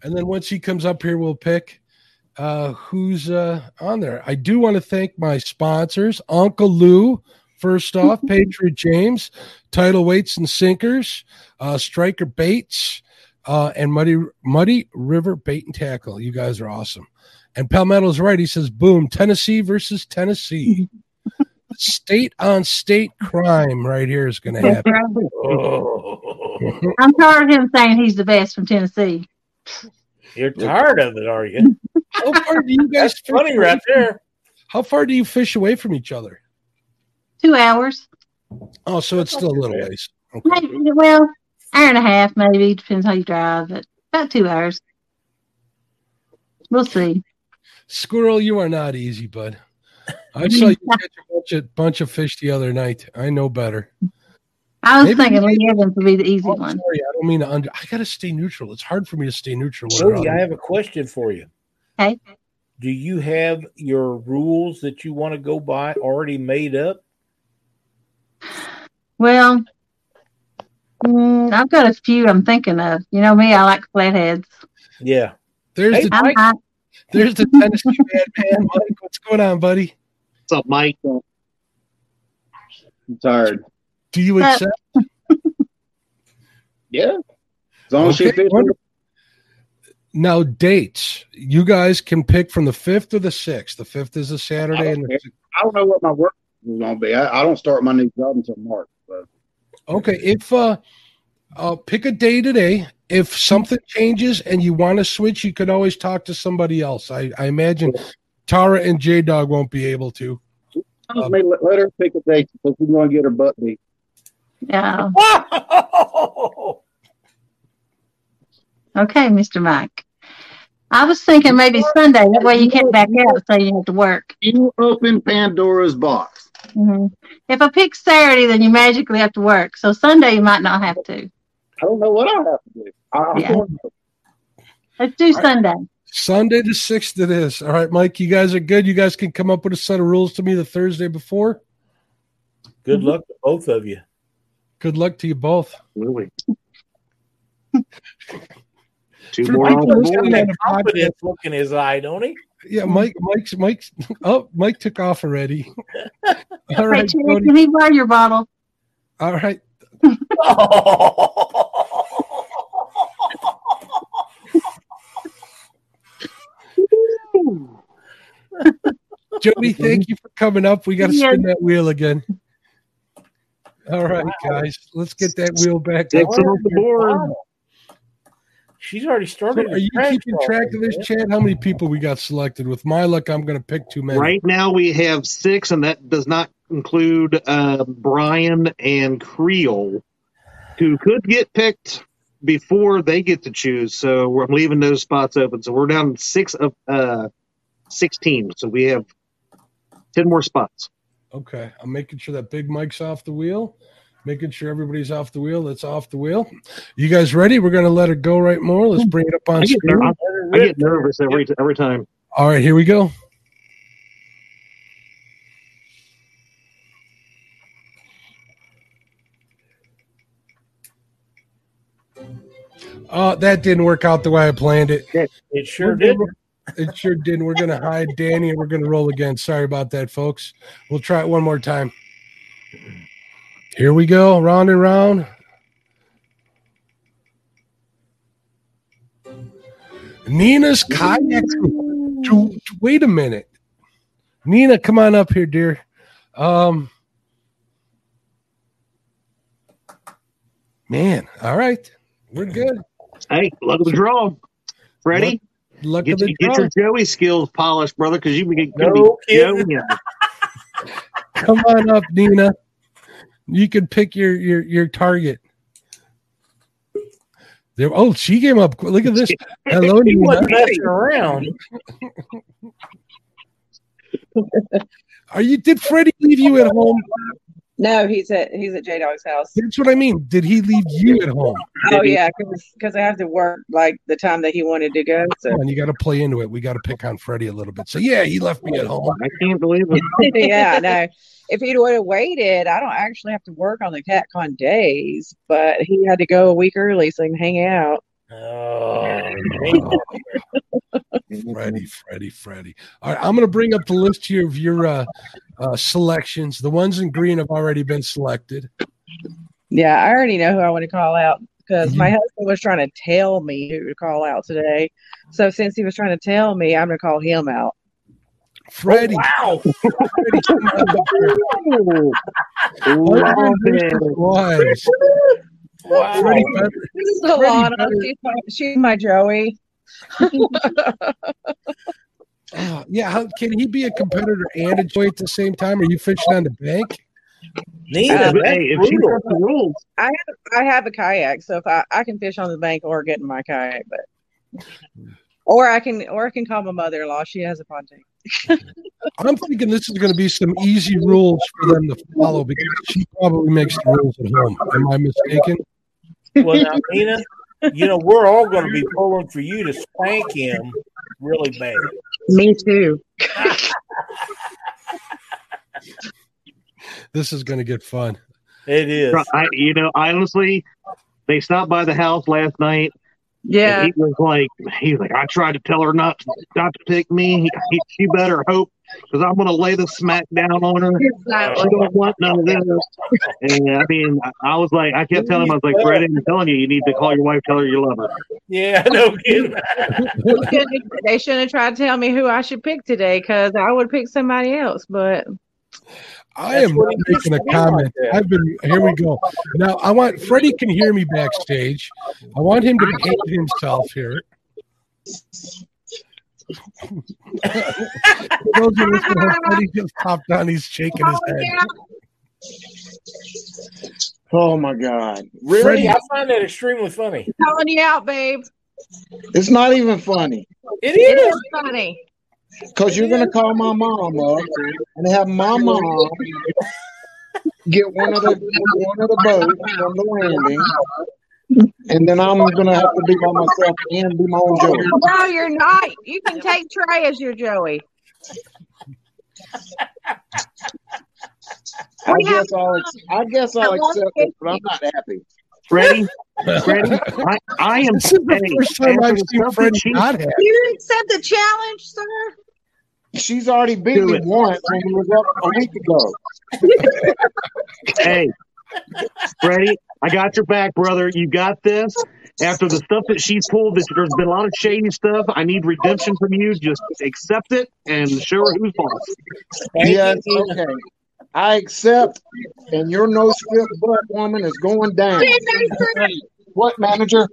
Speaker 1: And then once he comes up here, we'll pick uh, who's uh, on there. I do want to thank my sponsors, Uncle Lou, first off, Patriot James, Title Weights and Sinkers, uh, Striker Baits, uh, and Muddy Muddy River Bait and Tackle. You guys are awesome. And Palmetto's right. He says, boom, Tennessee versus Tennessee. state on state crime right here is going to happen.
Speaker 8: right.
Speaker 3: Oh,
Speaker 8: I'm tired of him saying he's the best from Tennessee.
Speaker 3: you're tired of it, are you?
Speaker 1: How far do you guys
Speaker 3: That's
Speaker 1: fish
Speaker 3: funny
Speaker 1: away
Speaker 3: right
Speaker 1: from-
Speaker 3: there.
Speaker 1: How far do you fish away from each other?
Speaker 8: Two hours.
Speaker 1: Oh, so it's still a little ways. Okay.
Speaker 8: Maybe, well, hour and a half, maybe. Depends how you drive, but about two hours. We'll see.
Speaker 1: Squirrel, you are not easy, bud. I saw you catch a bunch of, bunch of fish the other night. I know better.
Speaker 8: I was
Speaker 1: Maybe-
Speaker 8: thinking Lee Evans would be the easy
Speaker 1: Oh,
Speaker 8: one.
Speaker 1: sorry, I don't mean to under. I got to stay neutral. It's hard for me to stay neutral. when
Speaker 3: Jody, I have a question for you.
Speaker 8: Okay.
Speaker 3: Do you have your rules that you want to go by already made up?
Speaker 8: Well, mm, I've got a few I'm thinking of. You know me, I like flatheads.
Speaker 3: Yeah.
Speaker 1: There's
Speaker 3: Hey,
Speaker 1: the
Speaker 8: I'm
Speaker 1: there's the Tennessee bad man, Mike. What's going on, buddy?
Speaker 2: What's up, Mike?
Speaker 9: I'm tired.
Speaker 1: Do you
Speaker 8: Uh,
Speaker 1: accept?
Speaker 9: Yeah. As long as she
Speaker 1: Okay,
Speaker 9: fits.
Speaker 1: Now dates. You guys can pick from the fifth or the sixth. The fifth is a Saturday, and the,
Speaker 9: I don't know what my work is going to be. I, I don't start my new job until March. So.
Speaker 1: Okay, if uh, uh, pick a day today. If something changes and you want to switch, you could always talk to somebody else. I, I imagine Tara and J Dog won't be able to.
Speaker 9: I mean, let, let her pick a date because she's going to get her butt beat.
Speaker 8: Yeah. Okay, Mr. Mike. I was thinking maybe Sunday. That way you can't back out, so you have to work.
Speaker 9: You open Pandora's box.
Speaker 8: hmm If I pick Saturday, then you magically have to work. So Sunday you might not have to.
Speaker 9: I don't know what I have to do. I, I'm
Speaker 8: Yeah.
Speaker 9: going
Speaker 8: Let's do Sunday.
Speaker 1: Sunday the sixth. It is all right, Mike. You guys are good. You guys can come up with a set of rules to me the Thursday before.
Speaker 3: Good luck to both of you.
Speaker 1: Good luck to you both.
Speaker 2: Really. Two
Speaker 1: For
Speaker 2: more
Speaker 1: people
Speaker 2: on the
Speaker 1: listening
Speaker 2: board.
Speaker 1: podcast-
Speaker 3: Confidence look in his eye, don't he?
Speaker 1: Yeah, Mike. Mike's Mike's. Oh, Mike took off already. All right,
Speaker 8: Hey,
Speaker 1: right, Jody.
Speaker 8: can he borrow your bottle?
Speaker 1: All right. Jody, thank you for coming up. We got to spin that wheel again. All right, guys, let's get that wheel back.
Speaker 2: Six
Speaker 1: up.
Speaker 2: off the board.
Speaker 3: She's already
Speaker 1: So
Speaker 3: started.
Speaker 1: are you keeping track of this,
Speaker 3: man.
Speaker 1: Chad? How many people we got selected? With my luck, I'm going to pick too many.
Speaker 2: Right now we have six, and that does not include uh, Brian and Creole, who could get picked before they get to choose. So I'm leaving those spots open. So we're down six of uh, sixteen. So we have ten more spots.
Speaker 1: Okay, I'm making sure that Big Mike's off the wheel, making sure everybody's off the wheel. That's off the wheel. You guys ready? We're going to let it go right more. Let's bring it up on
Speaker 2: I
Speaker 1: screen.
Speaker 2: I get nervous every every time.
Speaker 1: All right, here we go. Oh, that didn't work out the way I planned it.
Speaker 3: It sure did.
Speaker 1: It sure didn't. We're going to hide Danny and we're going to roll again. Sorry about that, folks. We'll try it one more time. Here we go, round and round. Nina's kayak. Wait a minute, Nina, come on up here, dear. Um, man, all right, we're good.
Speaker 2: Hey, luck of the draw. Freddie,
Speaker 1: Luck
Speaker 2: Get,
Speaker 1: of the
Speaker 2: get
Speaker 1: draw.
Speaker 2: your Joey skills polished, brother, because you can
Speaker 3: No
Speaker 2: be. Joey.
Speaker 1: Come on up, Nina. You can pick your your your target. There. Oh, she came up. Look at this. Hello,
Speaker 3: He
Speaker 1: Nina.
Speaker 3: wasn't around.
Speaker 1: Are you? Did Freddie leave you at home?
Speaker 4: No, he's at he's at J Dog's house.
Speaker 1: That's what I mean. Did he leave you at home?
Speaker 4: Oh yeah, because I have to work like the time that he wanted to go. So
Speaker 1: Come on, you got to play into it. We got to pick on Freddie a little bit. So yeah, he left me at home.
Speaker 2: I can't believe it.
Speaker 4: yeah, no. If he would have waited, I don't actually have to work on the CatCon days, but he had to go a week early so he can hang out.
Speaker 3: Oh,
Speaker 1: Freddie, Freddie, Freddie. All right, I'm going to bring up the list here of your uh, uh, selections. The ones in green have already been selected.
Speaker 4: Yeah, I already know who I want to call out because my husband was trying to tell me who to call out today. So since he was trying to tell me, I'm going to call him out.
Speaker 1: Freddie.
Speaker 3: wow.
Speaker 1: Freddie, come on up here.
Speaker 2: Love it.
Speaker 1: Wives.
Speaker 3: Wow.
Speaker 1: Freddie
Speaker 4: This is
Speaker 1: Freddie
Speaker 4: Alana. She's my, she's my Joey.
Speaker 1: Oh, yeah, how, can he be a competitor and a Joey at the same time? Are you fishing on the bank?
Speaker 3: Nina,
Speaker 4: Uh,
Speaker 2: Hey, if she
Speaker 3: brutal.
Speaker 2: got the rules,
Speaker 4: I have I have a kayak, so if I, I can fish on the bank or get in my kayak, but or I can or I can call my mother in law. She has a pontoon.
Speaker 1: I'm thinking this is going to be some easy rules for them to follow because she probably makes the rules at home. Am I mistaken?
Speaker 3: Well, now, Nina, you know, we're all going to be pulling for you to spank him really bad.
Speaker 4: Me too.
Speaker 1: This is going to get fun.
Speaker 3: It is.
Speaker 2: I, you know, honestly, they stopped by the house last night.
Speaker 4: Yeah.
Speaker 2: And he was like, he's like, I tried to tell her not to, not to pick me. He, he, she better hope because I'm going to lay the smack down on her. She don't want none of this. And I mean, I, I was like, I kept telling him, I was like, Brett, I'm telling you, you need to call your wife, tell her you love her.
Speaker 3: Yeah, no kidding.
Speaker 4: they shouldn't have tried to tell me who I should pick today because I would pick somebody else. But
Speaker 1: I
Speaker 3: That's
Speaker 1: am
Speaker 3: what
Speaker 1: not
Speaker 3: he
Speaker 1: making a
Speaker 3: used like
Speaker 1: comment. I've been here. We go. Now I want Freddie can hear me backstage. I want him to behave himself here. For those who listen, how Freddie just popped on. He's shaking his oh, head.
Speaker 9: Oh my God!
Speaker 3: Really?
Speaker 9: Really?
Speaker 3: I find that extremely funny.
Speaker 4: calling you out, babe.
Speaker 9: It's not even funny
Speaker 3: It
Speaker 4: It
Speaker 3: is.
Speaker 4: is funny.
Speaker 9: because you're gonna call my mom up and have my mom get one of the one of the boats from the landing, and then I'm gonna have to be by myself and be my own Joey.
Speaker 4: No, you're not. You can take Trey as your Joey.
Speaker 9: I guess I'll I guess I'll accept it, but I'm not happy.
Speaker 2: Freddie, Freddie, I, I am.
Speaker 1: This is the first time I've seen
Speaker 2: stuff that
Speaker 1: Freddie not happy.
Speaker 4: You accept the challenge, sir?
Speaker 9: She's already beat
Speaker 2: Do
Speaker 9: me
Speaker 2: it.
Speaker 9: once when we was up a week ago.
Speaker 2: Hey, Freddie, I got your back, brother. You got this. After the stuff that she's pulled, this, there's been a lot of shady stuff. I need redemption from you. Just accept it and show her who's boss.
Speaker 9: Yes, okay. I accept, and your no strip butt woman is going down. What manager?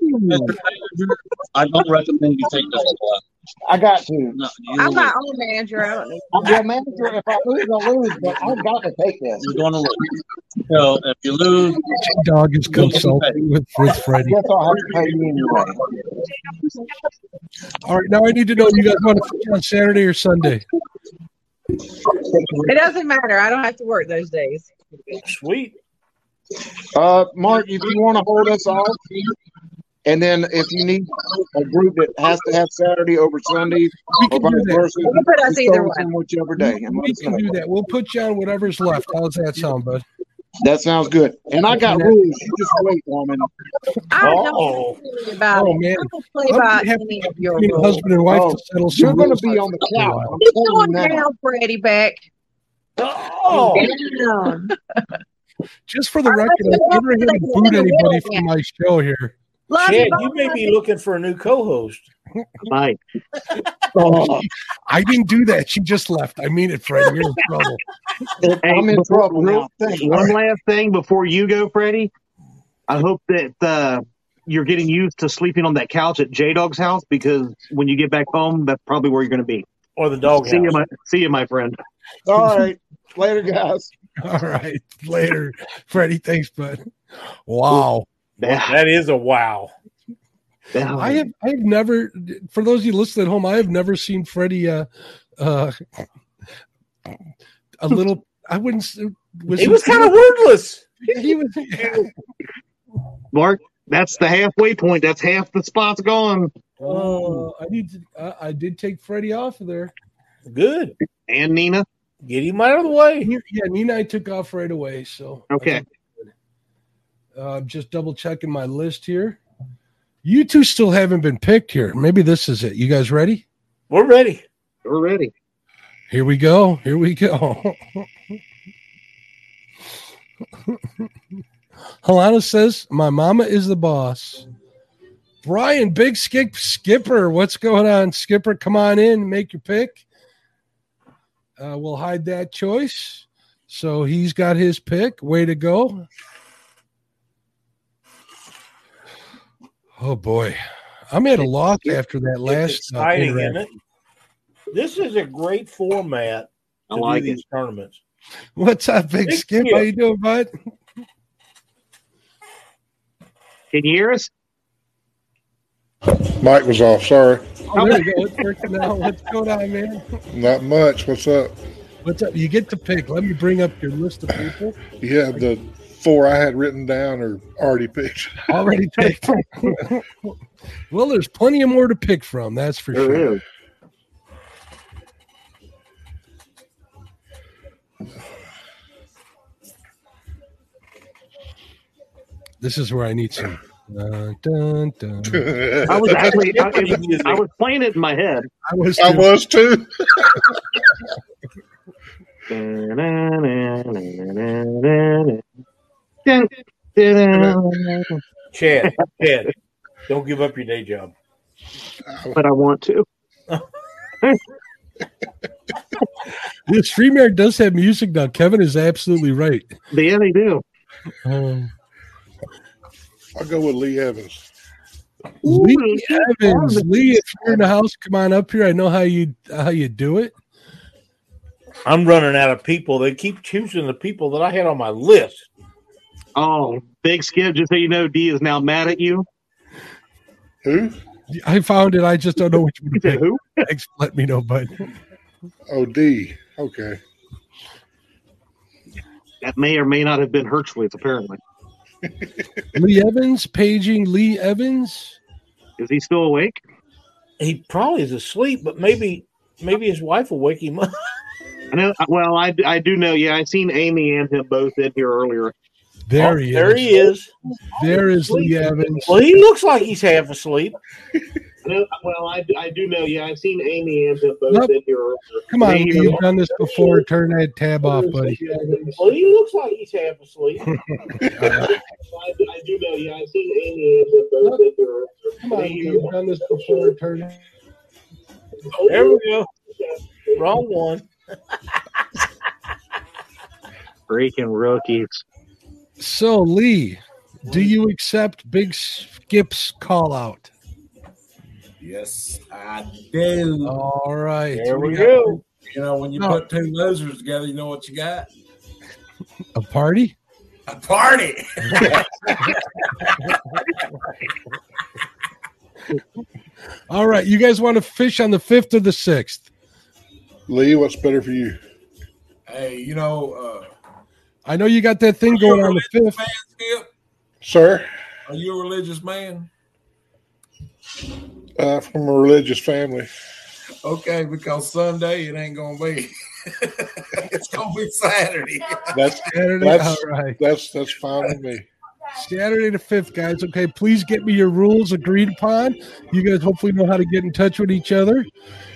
Speaker 10: I don't recommend you take this class.
Speaker 9: I got to.
Speaker 10: No, you,
Speaker 4: I'm my own manager. I don't need
Speaker 9: I'm your manager. If I lose, I lose, but I've got to take this.
Speaker 10: you're going to lose. So if you lose,
Speaker 1: Dog is consulting with, with Freddie.
Speaker 9: guess I'll have to pay you anyway.
Speaker 1: All right, now I need to know you guys want to fish on Saturday or Sunday?
Speaker 4: It doesn't matter. I don't have to work those days.
Speaker 3: Sweet.
Speaker 9: Uh, Mark, if you want to hold us off, and then if you need a group that has to have Saturday over Sunday,
Speaker 1: We can
Speaker 9: vice
Speaker 1: do that.
Speaker 9: versa,
Speaker 4: You can put us either
Speaker 9: throw us
Speaker 4: way.
Speaker 9: in whichever day. And
Speaker 1: We
Speaker 9: us
Speaker 1: can
Speaker 9: know.
Speaker 1: do that. We'll put you on whatever's left. How's that sound, bud?
Speaker 9: That sounds good. And I got rules. You just wait, woman.
Speaker 4: I
Speaker 3: Oh.
Speaker 4: don't play about
Speaker 1: Oh man,
Speaker 4: I don't play
Speaker 1: I'm
Speaker 4: by
Speaker 1: gonna have
Speaker 4: any of your rules.
Speaker 1: husband and wife
Speaker 9: Oh,
Speaker 1: to settle
Speaker 9: You're going to be on the
Speaker 1: for a
Speaker 9: couch.
Speaker 1: while.
Speaker 9: I'm
Speaker 4: It's going
Speaker 9: you now.
Speaker 4: down, Freddie Beck.
Speaker 3: Oh,
Speaker 4: Down.
Speaker 1: Just for the
Speaker 4: All right,
Speaker 1: record,
Speaker 4: let's
Speaker 1: I never had to boot anybody from my show here.
Speaker 4: Love
Speaker 3: Chad,
Speaker 4: you,
Speaker 3: you may be looking for a new co-host.
Speaker 2: Bye.
Speaker 9: Oh,
Speaker 1: I didn't do that. She just left. I mean it, Freddie. You're in trouble.
Speaker 2: Hey,
Speaker 9: I'm in
Speaker 2: before-
Speaker 9: trouble
Speaker 2: real-
Speaker 9: now. Thank you.
Speaker 2: One last thing before you go, Freddie. I hope that uh, you're getting used to sleeping on that couch at J Dog's house because when you get back home, that's probably where you're going to be.
Speaker 3: Or the dog
Speaker 2: See you, my see you, my friend.
Speaker 9: All right. Later, guys.
Speaker 1: All right. Later, Freddie. Thanks, bud. Wow.
Speaker 3: That is a wow.
Speaker 1: I have I have never for those of you listening at home, I have never seen Freddie uh uh a little I wouldn't s-
Speaker 3: He was kind of wordless.
Speaker 1: He was
Speaker 2: Mark, that's the halfway point. That's half the spot's gone.
Speaker 1: Oh, I need to I, I did take Freddie off of there.
Speaker 3: Good.
Speaker 2: And Nina.
Speaker 3: Get him out of the way.
Speaker 1: Yeah, Nina I took off right away. So
Speaker 2: Okay.
Speaker 1: Uh, I'm just double checking my list here. You two still haven't been picked here. Maybe this is it. You guys ready?
Speaker 3: We're ready.
Speaker 2: We're ready.
Speaker 1: Here we go. Here we go. Halana says, My mama is the boss. Brian, big skip skipper. What's going on? Skipper, come on in, make your pick. Uh, we'll hide that choice. So he's got his pick. Way to go. Oh boy. I'm at a loss after that last
Speaker 3: It's
Speaker 1: uh,
Speaker 3: exciting,
Speaker 1: interaction.
Speaker 3: isn't it? This is a great format
Speaker 2: I
Speaker 3: to
Speaker 2: like
Speaker 3: do
Speaker 2: it.
Speaker 3: these tournaments.
Speaker 1: What's up, Big
Speaker 3: Big
Speaker 1: Skip?
Speaker 3: Skip.
Speaker 1: How you doing, bud?
Speaker 2: Can you hear us?
Speaker 11: Mike was off. Sorry.
Speaker 1: Oh, there you go. It's working now. What's going on, man?
Speaker 11: Not much. What's up?
Speaker 1: What's up? You get to pick. Let me bring up your list of people.
Speaker 11: Yeah, the four I had written down are already picked.
Speaker 1: Already picked. well, there's plenty of more to pick from. That's for
Speaker 2: There
Speaker 1: sure.
Speaker 2: is.
Speaker 1: This is where I need some. Dun, dun, dun.
Speaker 2: I was actually I, I was playing it in my head.
Speaker 1: I was.
Speaker 11: I
Speaker 1: too.
Speaker 11: was too.
Speaker 3: Chad, Chad, don't give up your day job.
Speaker 2: But I want to.
Speaker 1: The StreamYard does have music now. Kevin is absolutely right.
Speaker 2: Yeah, they do.
Speaker 1: Um,
Speaker 11: I'll go with Lee Evans.
Speaker 1: Lee Evans, Lee, if you're in the house, come on up here. I know how you how you do it.
Speaker 3: I'm running out of people. They keep choosing the people that I had on my list.
Speaker 2: Oh, Big Skip, just so you know, D is now mad at you.
Speaker 11: Who?
Speaker 1: I found it. I just don't know which one to
Speaker 2: who?
Speaker 1: Thanks for letting me know, bud.
Speaker 11: Oh, D. Okay.
Speaker 2: That may or may not have been Hercules, apparently.
Speaker 1: Lee Evans, paging Lee Evans.
Speaker 2: Is he still awake?
Speaker 3: He probably is asleep, but maybe maybe his wife will wake him up.
Speaker 2: I know. Well, I, I do know. Yeah, I seen Amy and him both in here earlier.
Speaker 1: There
Speaker 3: Oh,
Speaker 1: he
Speaker 3: there
Speaker 1: is.
Speaker 3: he is.
Speaker 1: There is Lee Evans.
Speaker 3: Well, he looks like he's half asleep.
Speaker 2: I Well, I, I do know. Yeah, I've seen Amy and him both
Speaker 1: Nope.
Speaker 2: in here earlier.
Speaker 1: Come on, Lee, you've done this before. Turn that tab off, buddy.
Speaker 3: Well, he looks like he's half asleep.
Speaker 2: I, I do know. Yeah, I've seen Amy and him both in here earlier.
Speaker 1: Come on, you've done this before. Turn. Oh,
Speaker 3: there we go. Wrong one.
Speaker 2: Freaking rookies.
Speaker 1: So, Lee, do you accept Big Skip's call out?
Speaker 12: Yes, I do.
Speaker 1: All right.
Speaker 3: There we
Speaker 12: You
Speaker 3: go.
Speaker 12: know, You know, when you
Speaker 1: No.
Speaker 12: put two losers together, you know what you got?
Speaker 1: A party?
Speaker 12: A party.
Speaker 1: All right. You guys want to fish on the fifth or the sixth?
Speaker 11: Lee, what's better for you?
Speaker 12: hey, you know, uh,
Speaker 1: I know you got that thing going on the fifth.
Speaker 12: man, Skip,
Speaker 11: Sir,
Speaker 12: are you a religious man?
Speaker 11: uh, from a religious family.
Speaker 12: Okay, because Sunday it ain't gonna be. it's gonna be Saturday.
Speaker 11: That's
Speaker 1: Saturday.
Speaker 11: that's
Speaker 1: All right.
Speaker 11: that's that's fine with me.
Speaker 1: Saturday the fifth, guys. Okay, please get me your rules agreed upon. You guys hopefully know how to get in touch with each other,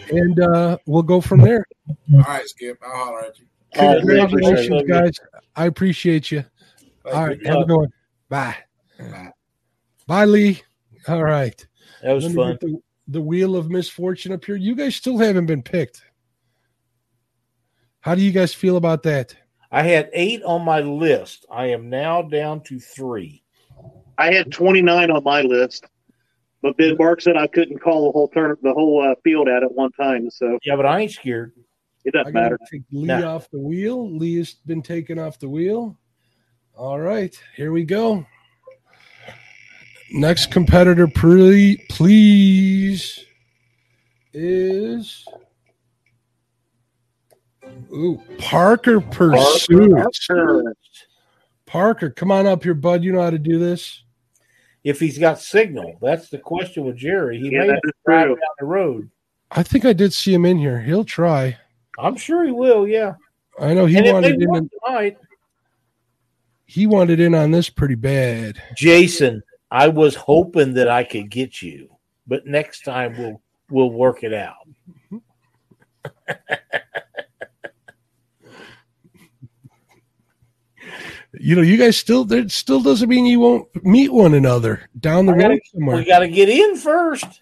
Speaker 1: and uh, we'll go from there.
Speaker 12: All right, Skip, I'll holler at you.
Speaker 11: All right, Lee, appreciate
Speaker 1: Congratulations, guys. I appreciate you.
Speaker 12: Thank
Speaker 1: All have a good one. Bye. Bye, Lee. All right.
Speaker 3: That was
Speaker 1: Let me
Speaker 3: fun.
Speaker 1: get The, the wheel of misfortune up here. You guys still haven't been picked. How do you guys feel about that?
Speaker 3: I had eight on my list. I am now down to three.
Speaker 2: I had 29 on my list, but Ben Mark said I couldn't call the whole turn, the whole uh, field out at one time. So
Speaker 3: Yeah, but I ain't scared.
Speaker 2: It
Speaker 1: I
Speaker 2: doesn't
Speaker 1: gotta
Speaker 2: matter.
Speaker 1: take Lee
Speaker 3: Nah.
Speaker 1: off the wheel. Lee has been taken off the wheel. All right, here we go. Next competitor, please, please, is ooh Parker Pursuit. Parker, come on up here, bud. You know how to do this.
Speaker 3: If he's got signal, that's the question with Jerry. He
Speaker 2: Yeah,
Speaker 3: may
Speaker 2: that
Speaker 3: have to drive down the road.
Speaker 1: I think I did see him in here. He'll try.
Speaker 3: I'm sure he will. Yeah,
Speaker 1: I know he
Speaker 3: and
Speaker 1: wanted in.
Speaker 3: work tonight.
Speaker 1: He wanted in on this pretty bad.
Speaker 3: Jason, I was hoping that I could get you, but next time we'll we'll work it out.
Speaker 1: You know, you guys still there. Still doesn't mean you won't meet one another down the
Speaker 3: I gotta-
Speaker 1: road somewhere.
Speaker 3: We got to get in first.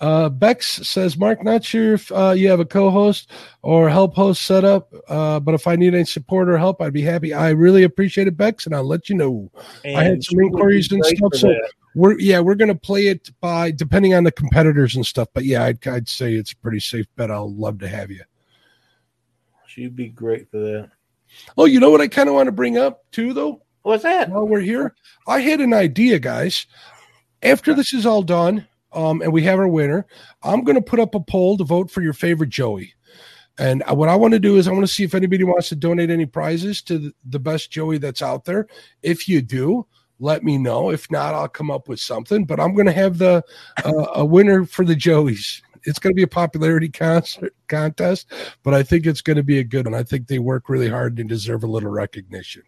Speaker 1: Uh, Bex says, Mark, not sure if uh, you have a co host or help host set up, uh, but if I need any support or help, I'd be happy. I really appreciate it, Bex, and I'll let you know. I had some
Speaker 3: she would be
Speaker 1: inquiries and stuff. So
Speaker 3: that.
Speaker 1: we're, yeah, we're going to play it by depending on the competitors and stuff. But yeah, I'd, I'd say it's a pretty safe bet. I'll love to have you.
Speaker 3: She'd be great for that.
Speaker 1: Oh, you know what I kind of want to bring up too, though?
Speaker 3: What's that?
Speaker 1: While we're here, I had an idea, guys. After this is all done, um, and we have our winner, I'm going to put up a poll to vote for your favorite Joey. And what I want to do is I want to see if anybody wants to donate any prizes to the, best Joey that's out there. If you do, let me know. If not, I'll come up with something. But I'm going to have the uh, a winner for the Joeys. It's going to be a popularity concert, contest, but I think it's going to be a good one. I think they work really hard and deserve a little recognition.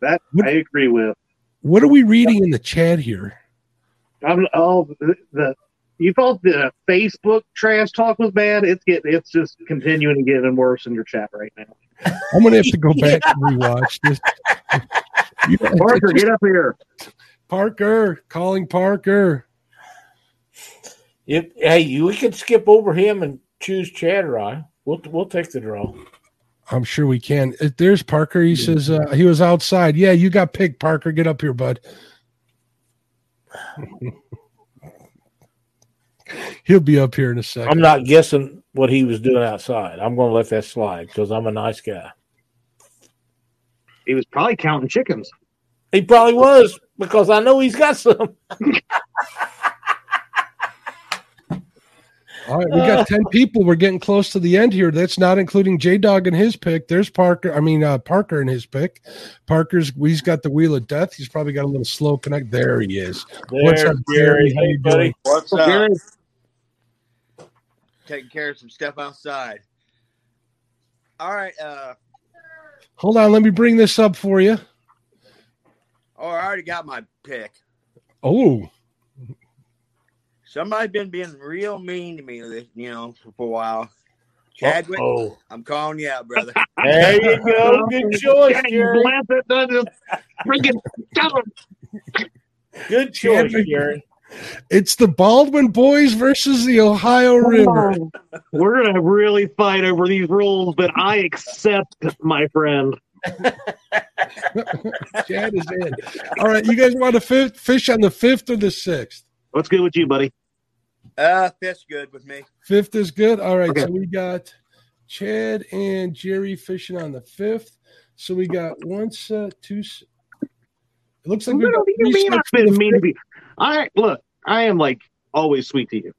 Speaker 2: That I agree with.
Speaker 1: What are we reading in the chat here?
Speaker 2: I'm oh the, the you thought the Facebook trash talk was bad. It's getting it's just continuing to get and getting worse in your chat right now.
Speaker 1: I'm gonna have to go back and rewatch this. You know,
Speaker 2: Parker,
Speaker 1: just-
Speaker 2: get up here.
Speaker 1: Parker, calling Parker.
Speaker 3: If hey, you we could skip over him and choose Chatterai. We'll we'll take the draw.
Speaker 1: I'm sure we can. Uh, There's Parker. He says uh, he was outside. Yeah, you got picked, Parker. Get up here, bud. He'll be up here in a second.
Speaker 3: I'm not guessing what he was doing outside. I'm going to let that slide because I'm a nice guy.
Speaker 2: He was probably counting chickens.
Speaker 3: He probably was because I know he's got some.
Speaker 1: All right, we got 10 people. We're getting close to the end here. That's not including J Dog and his pick. There's Parker. I mean, uh, Parker and his pick. Parker's, he's got the wheel of death. He's probably got a little slow connect. There he is. What's up, Jerry?
Speaker 3: Jerry.
Speaker 1: How you
Speaker 3: buddy.
Speaker 1: doing?
Speaker 13: What's up?
Speaker 2: Jerry,
Speaker 13: Taking care of some stuff outside. All right. Uh,
Speaker 1: Hold on. Let me bring this up for you.
Speaker 13: oh, I already got my pick.
Speaker 1: Oh,
Speaker 13: Somebody's been being real mean to me, this- you know, for a while. Chadwick,
Speaker 3: Oh,
Speaker 13: I'm calling you out, brother.
Speaker 3: there you go. Good choice,
Speaker 2: Dang,
Speaker 3: Jerry.
Speaker 2: that just freaking tell.
Speaker 3: Good choice,
Speaker 1: Chadwick.
Speaker 3: Jerry.
Speaker 1: it's the Baldwin boys versus the Ohio River.
Speaker 2: We're gonna really fight over these rules, but I accept, my friend.
Speaker 1: Chad is in. All right, you guys want to fish on the fifth or the sixth?
Speaker 2: What's good with you, buddy?
Speaker 13: Uh, that's good with me.
Speaker 1: Fifth is good. All right,
Speaker 2: Okay.
Speaker 1: so we got Chad and Jerry fishing on the fifth. So we got one set, two. s- It looks like we
Speaker 2: What
Speaker 1: got three
Speaker 2: mean I've
Speaker 1: sets
Speaker 2: been mean to
Speaker 1: fifth.
Speaker 2: be? I look, I am like always sweet to you.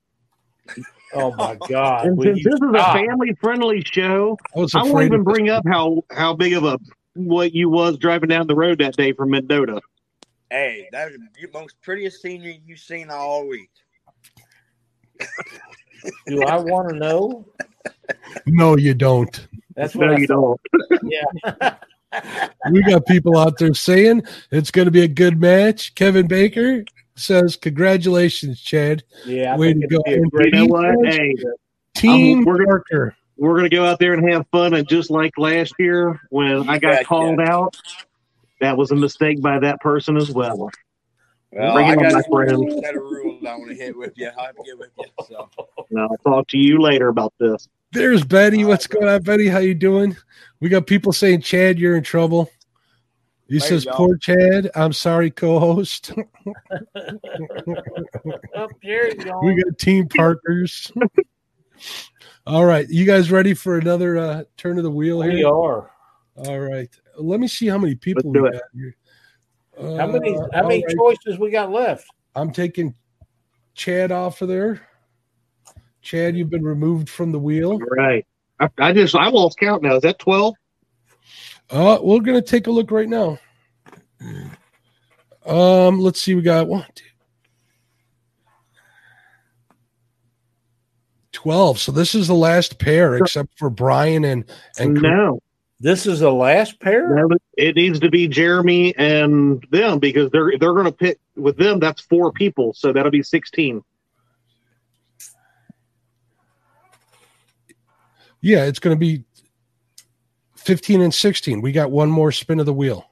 Speaker 3: Oh my God!
Speaker 2: And since
Speaker 3: you
Speaker 2: this is a family friendly show,
Speaker 1: I
Speaker 2: I won't even bring up how how big of a what you was driving down the road that day from Mendota.
Speaker 13: Hey, that was the most prettiest scenery you've seen all week.
Speaker 3: Do I want to know?
Speaker 1: No, you don't.
Speaker 3: That's what
Speaker 2: No,
Speaker 3: I
Speaker 2: you
Speaker 3: thought.
Speaker 2: don't.
Speaker 3: Yeah.
Speaker 1: We got people out there saying it's going to be a good match. Kevin Baker says, "Congratulations, Chad.
Speaker 3: Yeah. I
Speaker 1: Way
Speaker 3: think
Speaker 1: to
Speaker 3: it'll
Speaker 1: go.
Speaker 3: be a great
Speaker 2: You know what? Hey,
Speaker 1: Team
Speaker 2: I'm- we're gonna- we're gonna go out there and have fun, and just like last year when I got
Speaker 13: Yeah,
Speaker 2: called
Speaker 13: yeah.
Speaker 2: out, that was a mistake by that person as well.
Speaker 13: Well,
Speaker 2: Bring
Speaker 13: I
Speaker 2: on,
Speaker 13: got
Speaker 2: my
Speaker 13: a
Speaker 2: friend.
Speaker 13: Set of rules I want to hit with you. I'll have to get with you. So,
Speaker 2: And I'll talk to you later about this.
Speaker 1: There's Betty. What's going on, Betty? How you doing? We got people saying, Chad, you're in trouble. He
Speaker 3: There
Speaker 1: says, "Poor Chad. I'm sorry, co-host.
Speaker 3: Up there you go.
Speaker 1: we got team partners." All right, you guys ready for another uh, turn of the wheel here?
Speaker 3: We are.
Speaker 1: All right. Let me see how many people
Speaker 2: do
Speaker 1: we
Speaker 2: it.
Speaker 1: got here.
Speaker 3: How many
Speaker 1: Uh,
Speaker 3: how many
Speaker 1: all right.
Speaker 3: choices we got left?
Speaker 1: I'm taking Chad off of there. Chad, you've been removed from the wheel.
Speaker 2: Right. I, I just I lost count now. Is that twelve?
Speaker 1: Uh, we're gonna take a look right now. Um, let's see. We got one, two, 12. So this is the last pair, except for Brian and and
Speaker 2: No.
Speaker 3: This is the last pair.
Speaker 2: It needs to be Jeremy and them because they're they're going to pick with them. That's four people, so that'll be sixteen.
Speaker 1: yeah, it's gonna be 15 and 16. We got one more spin of the wheel.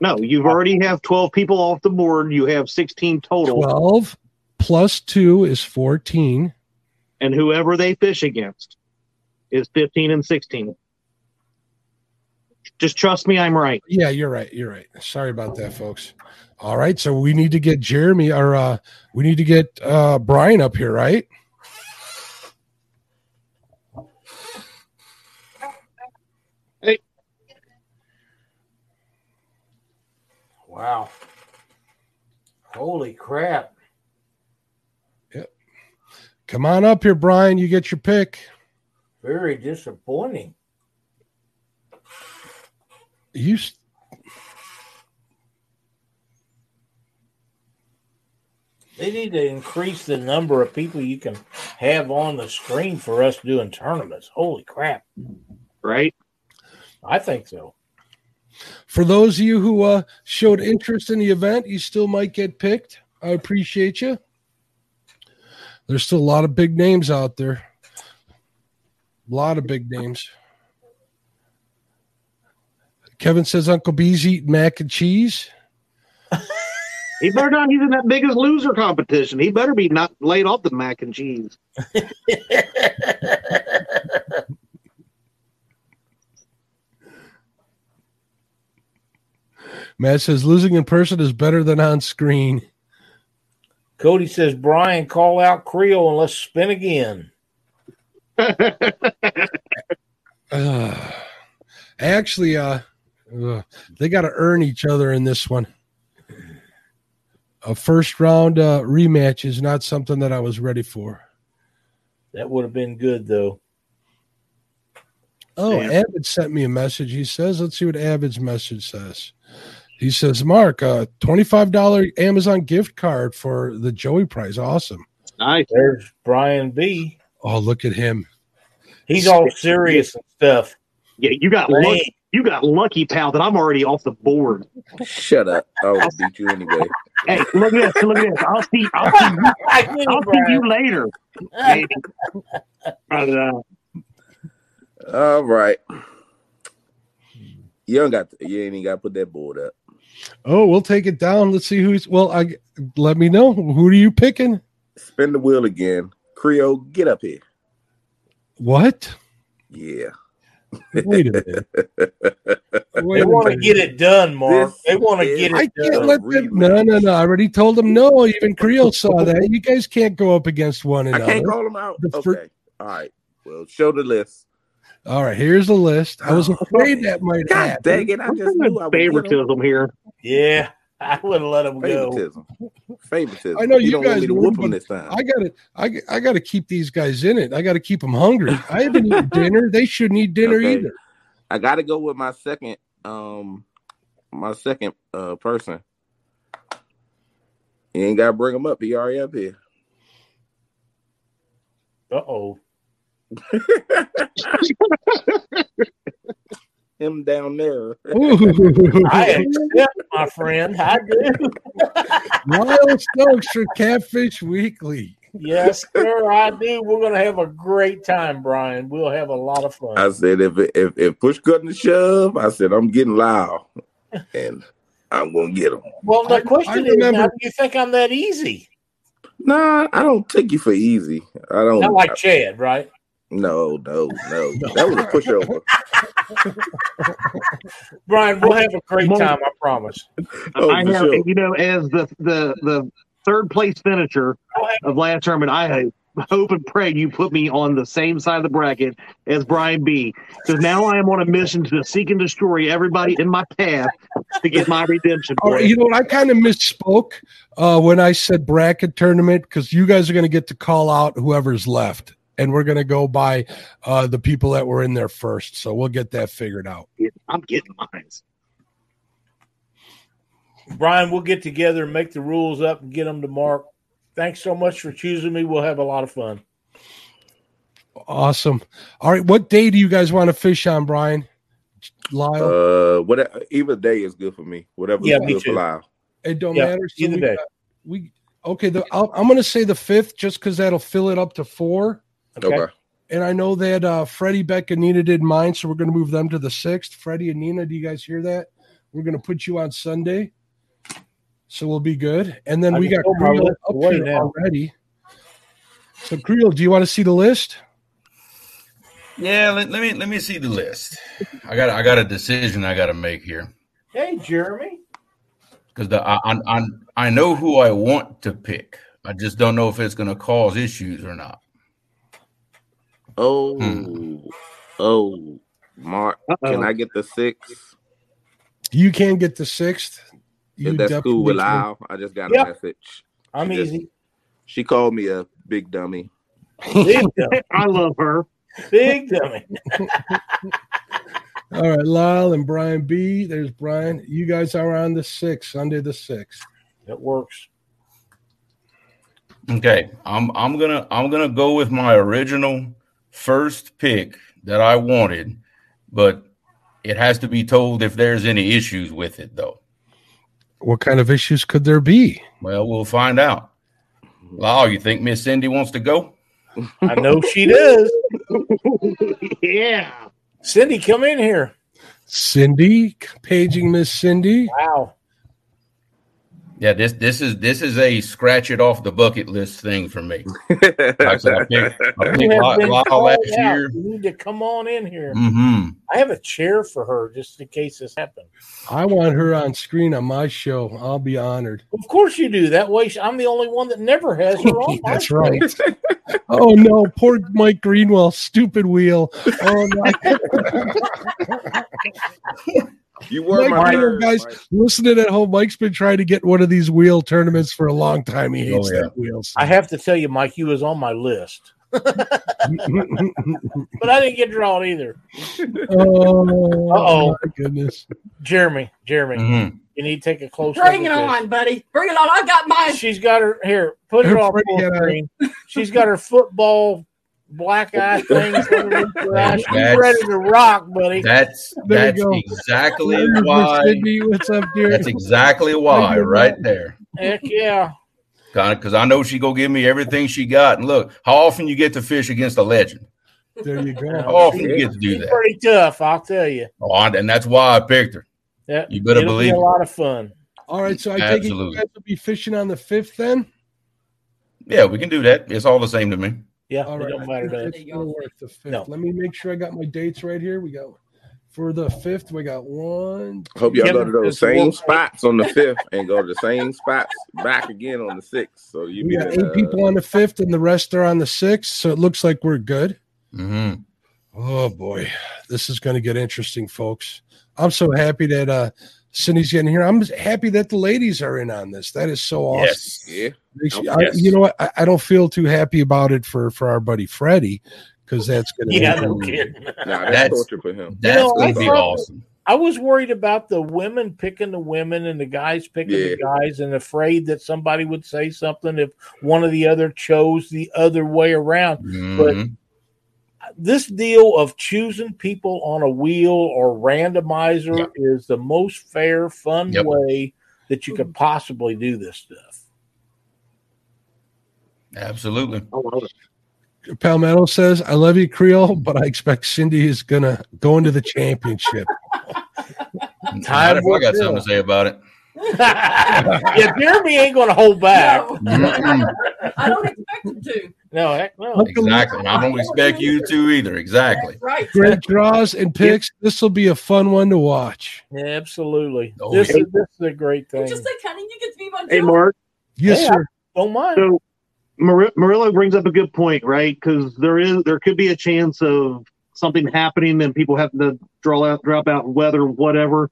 Speaker 2: No, you've already have twelve people off the board. You have sixteen total,
Speaker 1: 12 plus two is 14.
Speaker 2: and whoever they fish against is fifteen and sixteen. Just trust me, I'm right.
Speaker 1: Yeah, you're right. You're right. Sorry about that, folks. All right, so we need to get Jeremy or uh we need to get uh Brian up here, right?
Speaker 3: Wow. Holy crap. Yep.
Speaker 1: Come on up here, Brian. You get your pick.
Speaker 3: Very disappointing.
Speaker 1: You
Speaker 3: They need to increase the number of people you can have on the screen for us doing tournaments. Holy crap.
Speaker 2: Right?
Speaker 3: I think so.
Speaker 1: for those of you who uh showed interest in the event, you still might get picked. I appreciate you. There's still a lot of big names out there. A lot of big names. Kevin says Uncle B's eating mac and cheese.
Speaker 2: He better not. He's in that biggest loser competition. He better be not laid off the mac and cheese.
Speaker 1: Matt says losing in person is better than on screen.
Speaker 3: Cody says, Brian, call out Creole and let's spin again.
Speaker 1: Uh, actually, uh, uh, they got to earn each other in this one. A first round uh, rematch is not something that I was ready for.
Speaker 3: That would have been good, though.
Speaker 1: Oh,
Speaker 3: Yeah.
Speaker 1: Avid sent me a message. He says, let's see what Avid's message says. He says, Mark, a $25 Amazon gift card for the Joey prize. Awesome.
Speaker 2: Nice.
Speaker 3: There's Brian B.
Speaker 1: Oh, look at him.
Speaker 3: He's all serious and stuff.
Speaker 2: Yeah, you got
Speaker 3: Lame.
Speaker 2: lucky. You got lucky, pal. That I'm already off the board.
Speaker 14: Shut up. I will beat you anyway.
Speaker 2: Hey, look at this. Look at this. I'll see. I'll see you, I'll see you later. Maybe. But, uh,
Speaker 14: All right. You don't got. you ain't even got to put that board up.
Speaker 1: Oh, we'll take it down. Let's see who's. Well, I let me know. Who are you picking?
Speaker 14: Spin the wheel again. Creole, get up here.
Speaker 1: What?
Speaker 14: Yeah.
Speaker 1: Wait a minute.
Speaker 3: They want to get it done, Mark. They want to get it
Speaker 1: I
Speaker 3: it
Speaker 1: can't
Speaker 3: done.
Speaker 1: let them. No, no, no. I already told them no. Even Creole saw that. You guys can't go up against one another.
Speaker 14: I
Speaker 1: another.
Speaker 14: can't call them out.
Speaker 1: The
Speaker 14: Okay.
Speaker 1: fir-
Speaker 14: All right. Well, show the list.
Speaker 1: All right, here's the list. I was ah. afraid that might
Speaker 14: God
Speaker 1: happen.
Speaker 14: dang it! I just knew I would
Speaker 2: favoritism here.
Speaker 3: Yeah, I would have let him go.
Speaker 14: Favoritism. Favoritism.
Speaker 1: I know you,
Speaker 14: don't
Speaker 1: guys
Speaker 14: want me to
Speaker 1: would,
Speaker 14: whoop them this time.
Speaker 1: I gotta, I, I gotta keep these guys in it. I gotta keep them hungry. I haven't eaten dinner. They shouldn't eat dinner
Speaker 14: Okay.
Speaker 1: either.
Speaker 14: I got to go with my second, um, my second uh person. You ain't got to bring him up. He already up here.
Speaker 3: Uh oh.
Speaker 14: Him down there.
Speaker 3: I accept, my friend. I do.
Speaker 1: Lyle Stokes for Catfish Weekly.
Speaker 3: Yes, sir. I do. We're going to have a great time, Brian. We'll have a lot of fun.
Speaker 14: I said, if if if push cutting the shove, I said I'm getting loud, and I'm gonna get him.
Speaker 3: Well, the
Speaker 1: I-
Speaker 3: question
Speaker 1: I
Speaker 3: is,
Speaker 1: remember-
Speaker 3: how do you think I'm that easy?
Speaker 14: Nah, I don't take you for easy. I don't.
Speaker 3: Not like Chad, right?
Speaker 14: no, no, no. That was a pushover.
Speaker 3: Brian, we'll have a great time. I promise.
Speaker 14: Oh,
Speaker 2: I have, you know, as the the the third place finisher of last tournament, I hope and pray you put me on the same side of the bracket as Brian B. Because now I am on a mission to seek and destroy everybody in my path to get my redemption.
Speaker 1: All right, you know what? I kind of misspoke uh, when I said bracket tournament because you guys are going to get to call out whoever's left, and we're going to go by uh, the people that were in there first. So we'll get that figured out.
Speaker 2: I'm getting mine.
Speaker 3: Brian, we'll get together and make the rules up and get them to Mark. Thanks so much for choosing me. We'll have a lot of fun.
Speaker 1: Awesome. All right, what day do you guys want to fish on, Brian? Lyle.
Speaker 14: Uh, whatever, either day is good for me. Whatever
Speaker 1: Yeah,
Speaker 14: is
Speaker 1: me
Speaker 14: good
Speaker 1: too.
Speaker 14: for Lyle.
Speaker 1: It don't
Speaker 14: Yeah,
Speaker 1: matter. So
Speaker 14: either
Speaker 1: we,
Speaker 14: day.
Speaker 1: got- we okay. The, I'll, I'm going to say the fifth just because that'll fill it up to four.
Speaker 14: Okay.
Speaker 1: And I know that uh, Freddie, Beck, and Nina did mine, so we're going to move them to the sixth. Freddie and Nina, do you guys hear that? We're going to put you on Sunday, so we'll be good. And then
Speaker 3: I
Speaker 1: we got
Speaker 3: throw
Speaker 1: Creel up here
Speaker 3: now.
Speaker 1: already. So Creel, do you want to see the list?
Speaker 15: Yeah, let, let me let me see the list. I got I got a decision I got to make here
Speaker 3: Hey, Jeremy.
Speaker 15: because the I, I I I know who I want to pick. I just don't know if it's going to cause issues or not.
Speaker 14: Oh,
Speaker 15: Hmm.
Speaker 14: oh, Mark, can
Speaker 1: Uh-oh.
Speaker 14: I get the six?
Speaker 1: You can get the sixth. You
Speaker 14: Is that cool with
Speaker 1: definitely can.
Speaker 14: Lyle? I just got
Speaker 1: Yep.
Speaker 14: a message.
Speaker 3: I'm
Speaker 14: She just-
Speaker 3: easy.
Speaker 14: She called me a big dummy.
Speaker 3: Big dummy.
Speaker 2: I love her.
Speaker 3: Big dummy.
Speaker 1: All right, Lyle and Brian B. There's Brian. You guys are on the sixth, Sunday the sixth.
Speaker 3: That works.
Speaker 15: Okay, I'm I'm gonna I'm gonna go with my original first pick that I wanted, but it has to be told if there's any issues with it though.
Speaker 1: What kind of issues could there be?
Speaker 15: Well, we'll find out. Lyle, you think Miss Cindy wants to go?
Speaker 3: I know she does.
Speaker 2: yeah.
Speaker 3: Cindy, come in here.
Speaker 1: Cindy, paging Miss Cindy.
Speaker 3: Wow.
Speaker 15: Yeah, this this is this is a scratch it off the bucket list thing for me. I said, I picked, I picked
Speaker 3: have
Speaker 15: Lyle
Speaker 3: been
Speaker 15: Lyle
Speaker 3: called
Speaker 15: last
Speaker 3: out.
Speaker 15: year.
Speaker 3: You need to come on in here.
Speaker 15: hmm
Speaker 3: I have a chair for her just in case this happens.
Speaker 1: I want her on screen on my show. I'll be honored.
Speaker 3: Of course you do. That way, I'm the only one that never has her on. my
Speaker 1: That's right. oh no, poor Mike Greenwell, stupid wheel. Oh my.
Speaker 14: You were
Speaker 1: Mike
Speaker 14: my
Speaker 1: Greenwell, guys,
Speaker 14: Mike.
Speaker 1: listening at home. Mike's been trying to get one of these wheel tournaments for a long time. He hates
Speaker 3: Oh, yeah.
Speaker 1: that wheel.
Speaker 3: I have to tell you, Mike, you was on my list, but I didn't get drawn either.
Speaker 1: oh,
Speaker 3: Uh-oh.
Speaker 1: my goodness.
Speaker 3: Jeremy, Jeremy,
Speaker 15: Mhm.
Speaker 3: you need to take a close
Speaker 16: Bring it
Speaker 3: look at this.
Speaker 16: on, buddy. Bring it on. I got mine.
Speaker 3: She's got her here. Put it
Speaker 1: Her
Speaker 3: on full screen. She's got her football black eye things underneath her eye. She's
Speaker 15: That's-
Speaker 3: ready to rock, buddy.
Speaker 15: That's
Speaker 1: There
Speaker 15: that's exactly why.
Speaker 1: Cindy. What's up, dear?
Speaker 15: That's exactly why, right there.
Speaker 3: Heck yeah.
Speaker 15: Because I know she go give me everything she got. And look, how often you get to fish against a legend?
Speaker 1: There you go.
Speaker 15: How often you get to do
Speaker 3: She's
Speaker 15: that?
Speaker 3: pretty tough, I'll tell you.
Speaker 15: Oh, and and that's why I picked her.
Speaker 3: Yeah,
Speaker 15: You better
Speaker 3: it'll
Speaker 15: believe
Speaker 3: be a lot of fun.
Speaker 1: All right, so I take it you
Speaker 15: Absolutely.
Speaker 1: guys will be fishing on the fifth then.
Speaker 15: Yeah, we can do that. It's all the same to me.
Speaker 3: Yeah,
Speaker 1: All
Speaker 3: it
Speaker 1: right,
Speaker 3: don't matter to
Speaker 1: it's gonna work the fifth.
Speaker 3: No.
Speaker 1: Let me make sure I got my dates right here. We got for the fifth. We got one.
Speaker 14: I hope y'all
Speaker 3: Kevin,
Speaker 14: go to those
Speaker 3: the
Speaker 14: same
Speaker 3: work-
Speaker 14: spots on the fifth and go to the same spots back again on the sixth. So you
Speaker 1: We got eight
Speaker 14: uh,
Speaker 1: people on the fifth, and the rest are on the sixth. So it looks like we're good.
Speaker 15: hmm
Speaker 1: Oh boy, this is going to get interesting, folks. I'm so happy that uh Cindy's getting here. I'm happy that the ladies are in on this. That is so awesome.
Speaker 15: Yes.
Speaker 14: Yeah.
Speaker 1: Makes
Speaker 15: Oh,
Speaker 1: I-
Speaker 15: yes.
Speaker 1: you know what? I, I don't feel too happy about it for for our buddy Freddie because that's going to
Speaker 3: Yeah, no kidding.
Speaker 14: Nah, that's,
Speaker 15: That's-
Speaker 14: torture for him.
Speaker 15: That's
Speaker 3: know,
Speaker 15: going to be awesome.
Speaker 3: I was worried about the women picking the women and the guys picking the guys, and afraid that somebody would say something if one or the other chose the other way around. But
Speaker 15: Mhm.
Speaker 3: This deal of choosing people on a wheel or randomizer
Speaker 15: Yep.
Speaker 3: is the most fair, fun
Speaker 15: Yep.
Speaker 3: way that you could possibly do this stuff.
Speaker 15: Absolutely.
Speaker 1: Palmetto says, "I love you, Creole, but I expect Cindy is going to go into the championship."
Speaker 15: Not if I got something to say about it.
Speaker 3: yeah, Jeremy ain't going to hold back.
Speaker 15: Mm-mm.
Speaker 16: I don't expect him to.
Speaker 3: No, heck no.
Speaker 15: Exactly. And I don't expect you to either. Exactly.
Speaker 16: Right.
Speaker 1: Great draws and picks. This will be a fun one to watch.
Speaker 3: Absolutely.
Speaker 15: Oh,
Speaker 3: this,
Speaker 15: yeah.
Speaker 3: is, this is a great thing.
Speaker 16: Just like, honey, you get to be my
Speaker 2: Hey,
Speaker 16: Joey.
Speaker 2: Mark.
Speaker 1: Yes,
Speaker 3: Hey,
Speaker 1: sir.
Speaker 3: Don't mind.
Speaker 2: So Mar- Murillo brings up a good point, right? Because there is there could be a chance of something happening and people having to draw out, drop out, weather, whatever.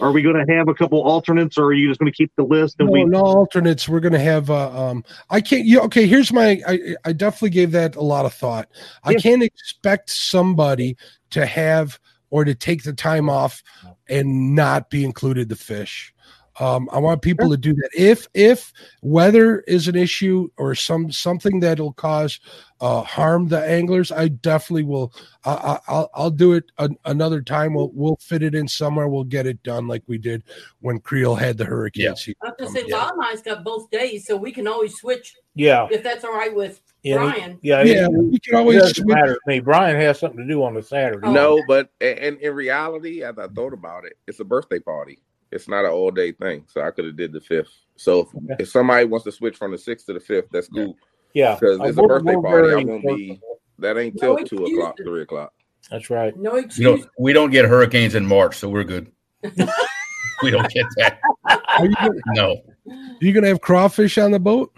Speaker 2: Are we going to have a couple alternates, or are you just going to keep the list? And
Speaker 1: No,
Speaker 2: we
Speaker 1: no alternates. We're gonna have. Uh, um, I can't. You okay? Here's my. I, I definitely gave that a lot of thought. I
Speaker 2: Yeah.
Speaker 1: can't expect somebody to have or to take the time off and not be included the fish. Um, I want people to do that. If if weather is an issue or some something that'll cause uh, harm the anglers, I definitely will. I, I, I'll I'll do it an, another time. We'll we'll fit it in somewhere. We'll get it done like we did when Creel had the hurricane season.
Speaker 16: I was gonna say, Bob and I's got both days, so we can always switch.
Speaker 3: Yeah.
Speaker 16: If that's all right with
Speaker 3: Yeah,
Speaker 16: Brian.
Speaker 3: Yeah,
Speaker 1: Yeah,
Speaker 3: it-
Speaker 1: we can
Speaker 3: it
Speaker 1: always
Speaker 3: doesn't
Speaker 1: switch.
Speaker 3: matter to me. Brian has something to do on the Saturday.
Speaker 14: No, but and in reality, as I thought about it, it's a birthday party. It's not an all day thing. So I could have did the fifth. So if, if somebody wants to switch from the sixth to the fifth, that's cool.
Speaker 3: Yeah.
Speaker 14: Because
Speaker 3: Uh,
Speaker 14: it's a
Speaker 3: we're-
Speaker 14: birthday party. I
Speaker 3: very
Speaker 14: won't be. That ain't
Speaker 16: No
Speaker 14: till two o'clock, three o'clock.
Speaker 3: That's right.
Speaker 16: No
Speaker 15: We
Speaker 16: excuse.
Speaker 15: don't we don't get hurricanes in March, so we're good. we don't get that.
Speaker 1: Are you gonna,
Speaker 15: No.
Speaker 1: you gonna have crawfish on the boat?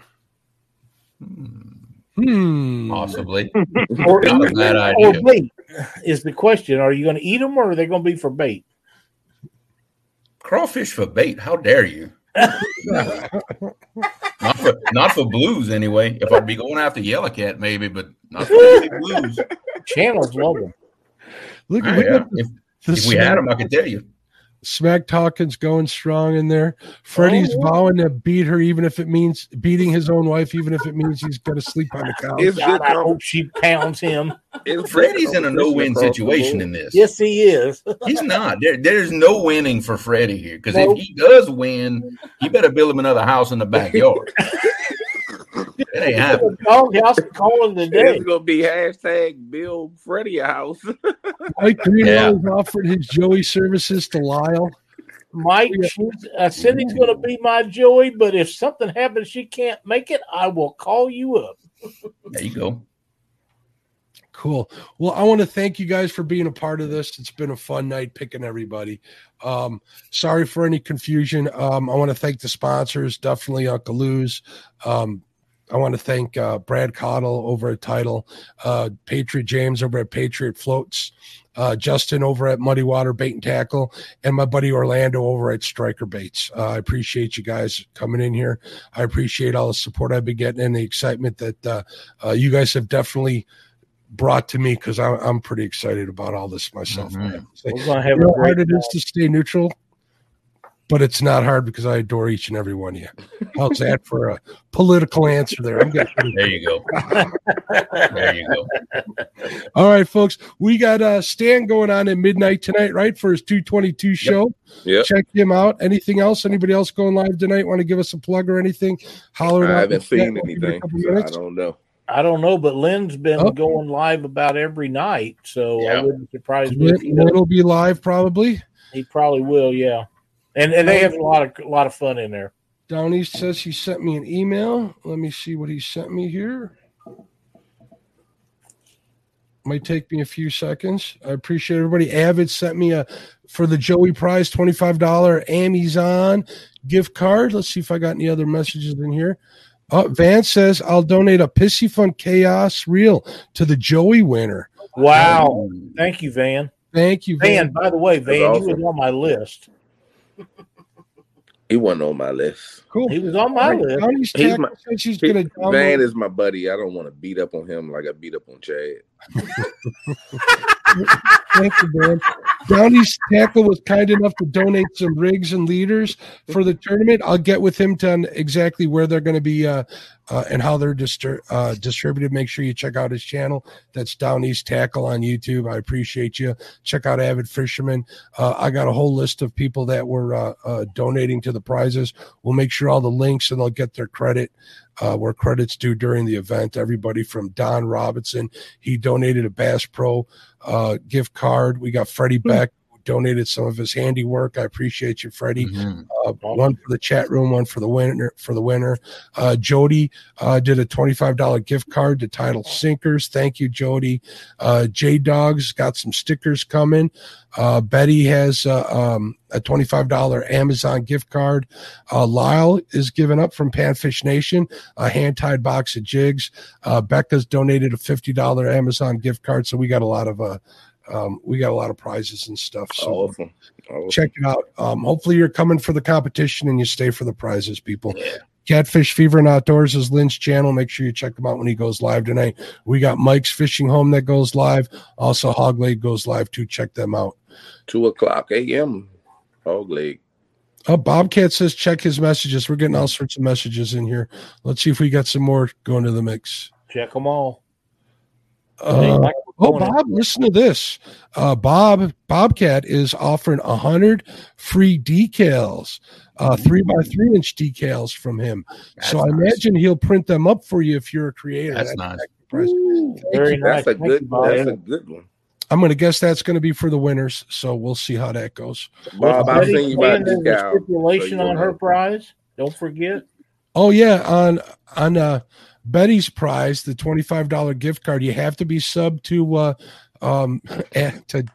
Speaker 1: Hmm.
Speaker 15: Possibly.
Speaker 3: Or,
Speaker 15: Not a bad
Speaker 3: or bait is the question. Are you going to eat them or are they going to be for bait?
Speaker 15: Crawfish for bait. How dare you? not for not for blues anyway. If I'd be going after yellow cat, maybe, but not for blues.
Speaker 3: Channels love them.
Speaker 1: Look,
Speaker 15: ah,
Speaker 1: look
Speaker 15: yeah.
Speaker 1: at the,
Speaker 15: If,
Speaker 1: the
Speaker 15: if we had them, I could tell you.
Speaker 1: Smack talking's going strong in there. Freddie's
Speaker 3: Oh.
Speaker 1: vowing to beat her, even if it means beating his own wife, even if it means he's going to sleep on the couch.
Speaker 14: It's
Speaker 3: God, I hope she pounds him.
Speaker 14: it's
Speaker 15: Freddie's in a no-win
Speaker 14: competition across the
Speaker 15: situation in this.
Speaker 3: Yes, he is.
Speaker 15: He's not. There, there's no winning for Freddie here. Because
Speaker 3: Nope.
Speaker 15: if he does win, he better build him another house in the backyard. It ain't happening.
Speaker 3: Doghouse calling the day.
Speaker 14: It's gonna be hashtag Bill Freddie a house.
Speaker 1: Mike Greenwell
Speaker 15: Yeah.
Speaker 1: has offered his Joey services to Lyle.
Speaker 3: Mike, she's, I said he's going to be my Joey, but if something happens, she can't make it, I will call you up.
Speaker 15: There you go.
Speaker 1: Cool. Well, I want to thank you guys for being a part of this. It's been a fun night picking everybody. Um, sorry for any confusion. Um, I want to thank the sponsors, definitely Uncle Lou's. Um, I want to thank uh, Brad Cottle over at Title, uh, Patriot James over at Patriot Floats, uh, Justin over at Muddy Water Bait and Tackle, and my buddy Orlando over at Striker Baits. Uh, I appreciate you guys coming in here. I appreciate all the support I've been getting and the excitement that uh, uh, you guys have definitely brought to me because I'm, I'm pretty excited about all this myself. To.
Speaker 3: We're going to have
Speaker 1: You know how hard it is to stay neutral, but it's not hard because I adore each and every one of you. How's that for a political answer there? I'm getting
Speaker 15: There you go. there you go.
Speaker 1: all right, folks. We got uh Stan going on at midnight tonight, right? For his 222 show.
Speaker 14: Yep.
Speaker 1: Check him out. Anything else? Anybody else going live tonight? Want to give us a plug or anything? Holler it
Speaker 14: I haven't
Speaker 1: in the chat.
Speaker 14: seen
Speaker 1: We'll give it a
Speaker 14: anything, so I don't know.
Speaker 3: I don't know, but Lynn's been
Speaker 1: Oh.
Speaker 3: going live about every night, so I wouldn't surprise me.
Speaker 1: Lynn, will be live probably.
Speaker 3: he probably will, yeah. And and they have a lot of a lot of fun in there.
Speaker 1: Down East says he sent me an email. Let me see what he sent me here. Might take me a few seconds. I appreciate everybody. Avid sent me a for the Joey Prize $25 Amazon gift card. Let's see if I got any other messages in here. Uh, Van says I'll donate a Pissy Fun Chaos reel to the Joey winner.
Speaker 3: Wow! Thank you, Van.
Speaker 1: Thank you,
Speaker 3: Van.
Speaker 1: Van.
Speaker 3: By the way, Van,
Speaker 14: awesome.
Speaker 3: you was on my list.
Speaker 14: He wasn't on my list.
Speaker 1: Cool.
Speaker 3: He was on my list.
Speaker 1: Down
Speaker 14: East
Speaker 1: He's
Speaker 14: my-
Speaker 1: says she's
Speaker 14: He-
Speaker 1: gonna
Speaker 14: Van is my buddy. I don't want to beat up on him like I beat up on Chad.
Speaker 1: Thank you, man. Down East Tackle was kind enough to donate some rigs and leaders for the tournament. I'll get with him to exactly where they're going to be uh, uh, and how they're uh, distributed. Make sure you check out his channel. That's Down East Tackle on YouTube. I appreciate you. Check out Avid Fisherman. Uh, I got a whole list of people that were uh, uh, donating to the prizes. We'll make sure all the links and they'll get their credit uh, where credits due during the event. Everybody from Don Robinson, he donated a Bass Pro uh, gift card. We got Freddie Beck who donated some of his handiwork. I appreciate you, Freddie.
Speaker 15: Mm-hmm.
Speaker 1: Uh, one for the chat room, one for the winner. For the winner, uh, Jody uh, did a twenty-five dollar gift card to Title Sinkers. Thank you, Jody. Uh, J Dogs got some stickers coming. Uh, Betty has uh, um, a twenty-five dollar Amazon gift card. Uh, Lyle is giving up from Panfish Nation a hand-tied box of jigs. Uh, Becca's donated a fifty dollar Amazon gift card. So we got a lot of uh, um, we got a lot of prizes and stuff. So
Speaker 14: Awesome. Awesome.
Speaker 1: check it out. Um, hopefully you're coming for the competition and you stay for the prizes, people. Catfish Fever and Outdoors is Lynn's channel. Make sure you check him out when he goes live tonight. We got Mike's Fishing Home that goes live. Also, Hog Leg goes live too. Check them out.
Speaker 14: Two o'clock a.m. Hog leg.
Speaker 1: Oh, Bobcat says check his messages. We're getting all sorts of messages in here. Let's see if we got some more going to the mix.
Speaker 3: Check them all.
Speaker 1: Uh, oh, Bob, listen to this. Uh, Bob Bobcat is offering a hundred free decals, uh, three by three inch decals from him. so I imagine he'll print them up for you if you're a creator.
Speaker 15: That's nice.
Speaker 1: Thank
Speaker 3: Very
Speaker 1: you.
Speaker 3: nice.
Speaker 14: That's a
Speaker 3: Thank
Speaker 14: good.
Speaker 3: you, Bob.
Speaker 14: That's a good one.
Speaker 1: I'm going to guess that's going to be for the winners. So we'll see how that goes.
Speaker 14: Bob, I've
Speaker 3: Betty
Speaker 14: seen you buy a
Speaker 3: Shannon, the
Speaker 14: decal.
Speaker 3: stipulation
Speaker 14: so you
Speaker 3: on her prize. Don't forget.
Speaker 1: Oh yeah, on on uh, Betty's prize, the twenty five dollar gift card. You have to be sub to uh, um eh, to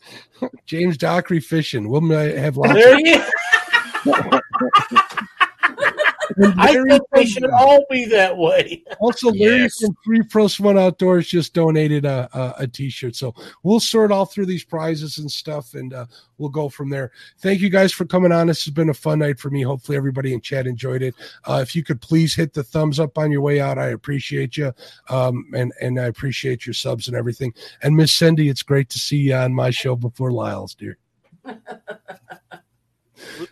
Speaker 1: James Dockery Fishing. We'll ma- have lots.
Speaker 3: There
Speaker 1: of-.
Speaker 3: I think they should all be that way.
Speaker 1: Also, Larry
Speaker 3: Yes.
Speaker 1: from Three Pros One Outdoors just donated a, a, a T-shirt, so we'll sort all through these prizes and stuff, and uh, we'll go from there. Thank you guys for coming on. This has been a fun night for me. Hopefully, everybody in chat enjoyed it. Uh, if you could please hit the thumbs up on your way out, I appreciate you, um, and and I appreciate your subs and everything. And Miss Cindy, it's great to see you on my show before Lyle's, dear.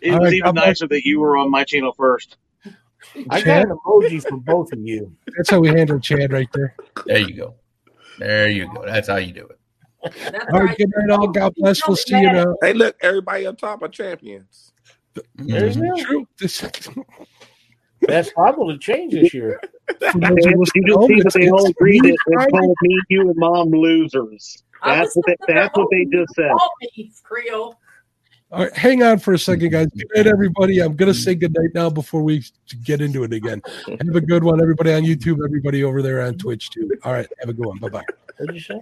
Speaker 2: It
Speaker 1: All
Speaker 2: was
Speaker 1: right,
Speaker 2: even nicer that you were on my channel first.
Speaker 3: I got
Speaker 1: Chad?
Speaker 3: an emoji for both of you.
Speaker 1: That's how we handle Chad right there.
Speaker 15: There you go. There you go. That's how you do it.
Speaker 1: All right, good night, all. God bless. We'll see you now.
Speaker 14: Hey, look, everybody up top are champions.
Speaker 3: There's
Speaker 1: Mhm.
Speaker 3: no-
Speaker 1: True. This,
Speaker 3: That's probably changed this year.
Speaker 2: You
Speaker 1: of us
Speaker 2: can see that they all
Speaker 1: it's
Speaker 2: agreed that they called me, you, and mom losers. That's what they, that's what they just said.
Speaker 16: Call me, Creole.
Speaker 1: All right, hang on for a second, guys. Mm-hmm. Good night, everybody. I'm going to say good night now before we get into it again. Have a good one, everybody on YouTube, everybody over there on Twitch, too. All right, have a good one. Bye bye.
Speaker 3: What'd you say?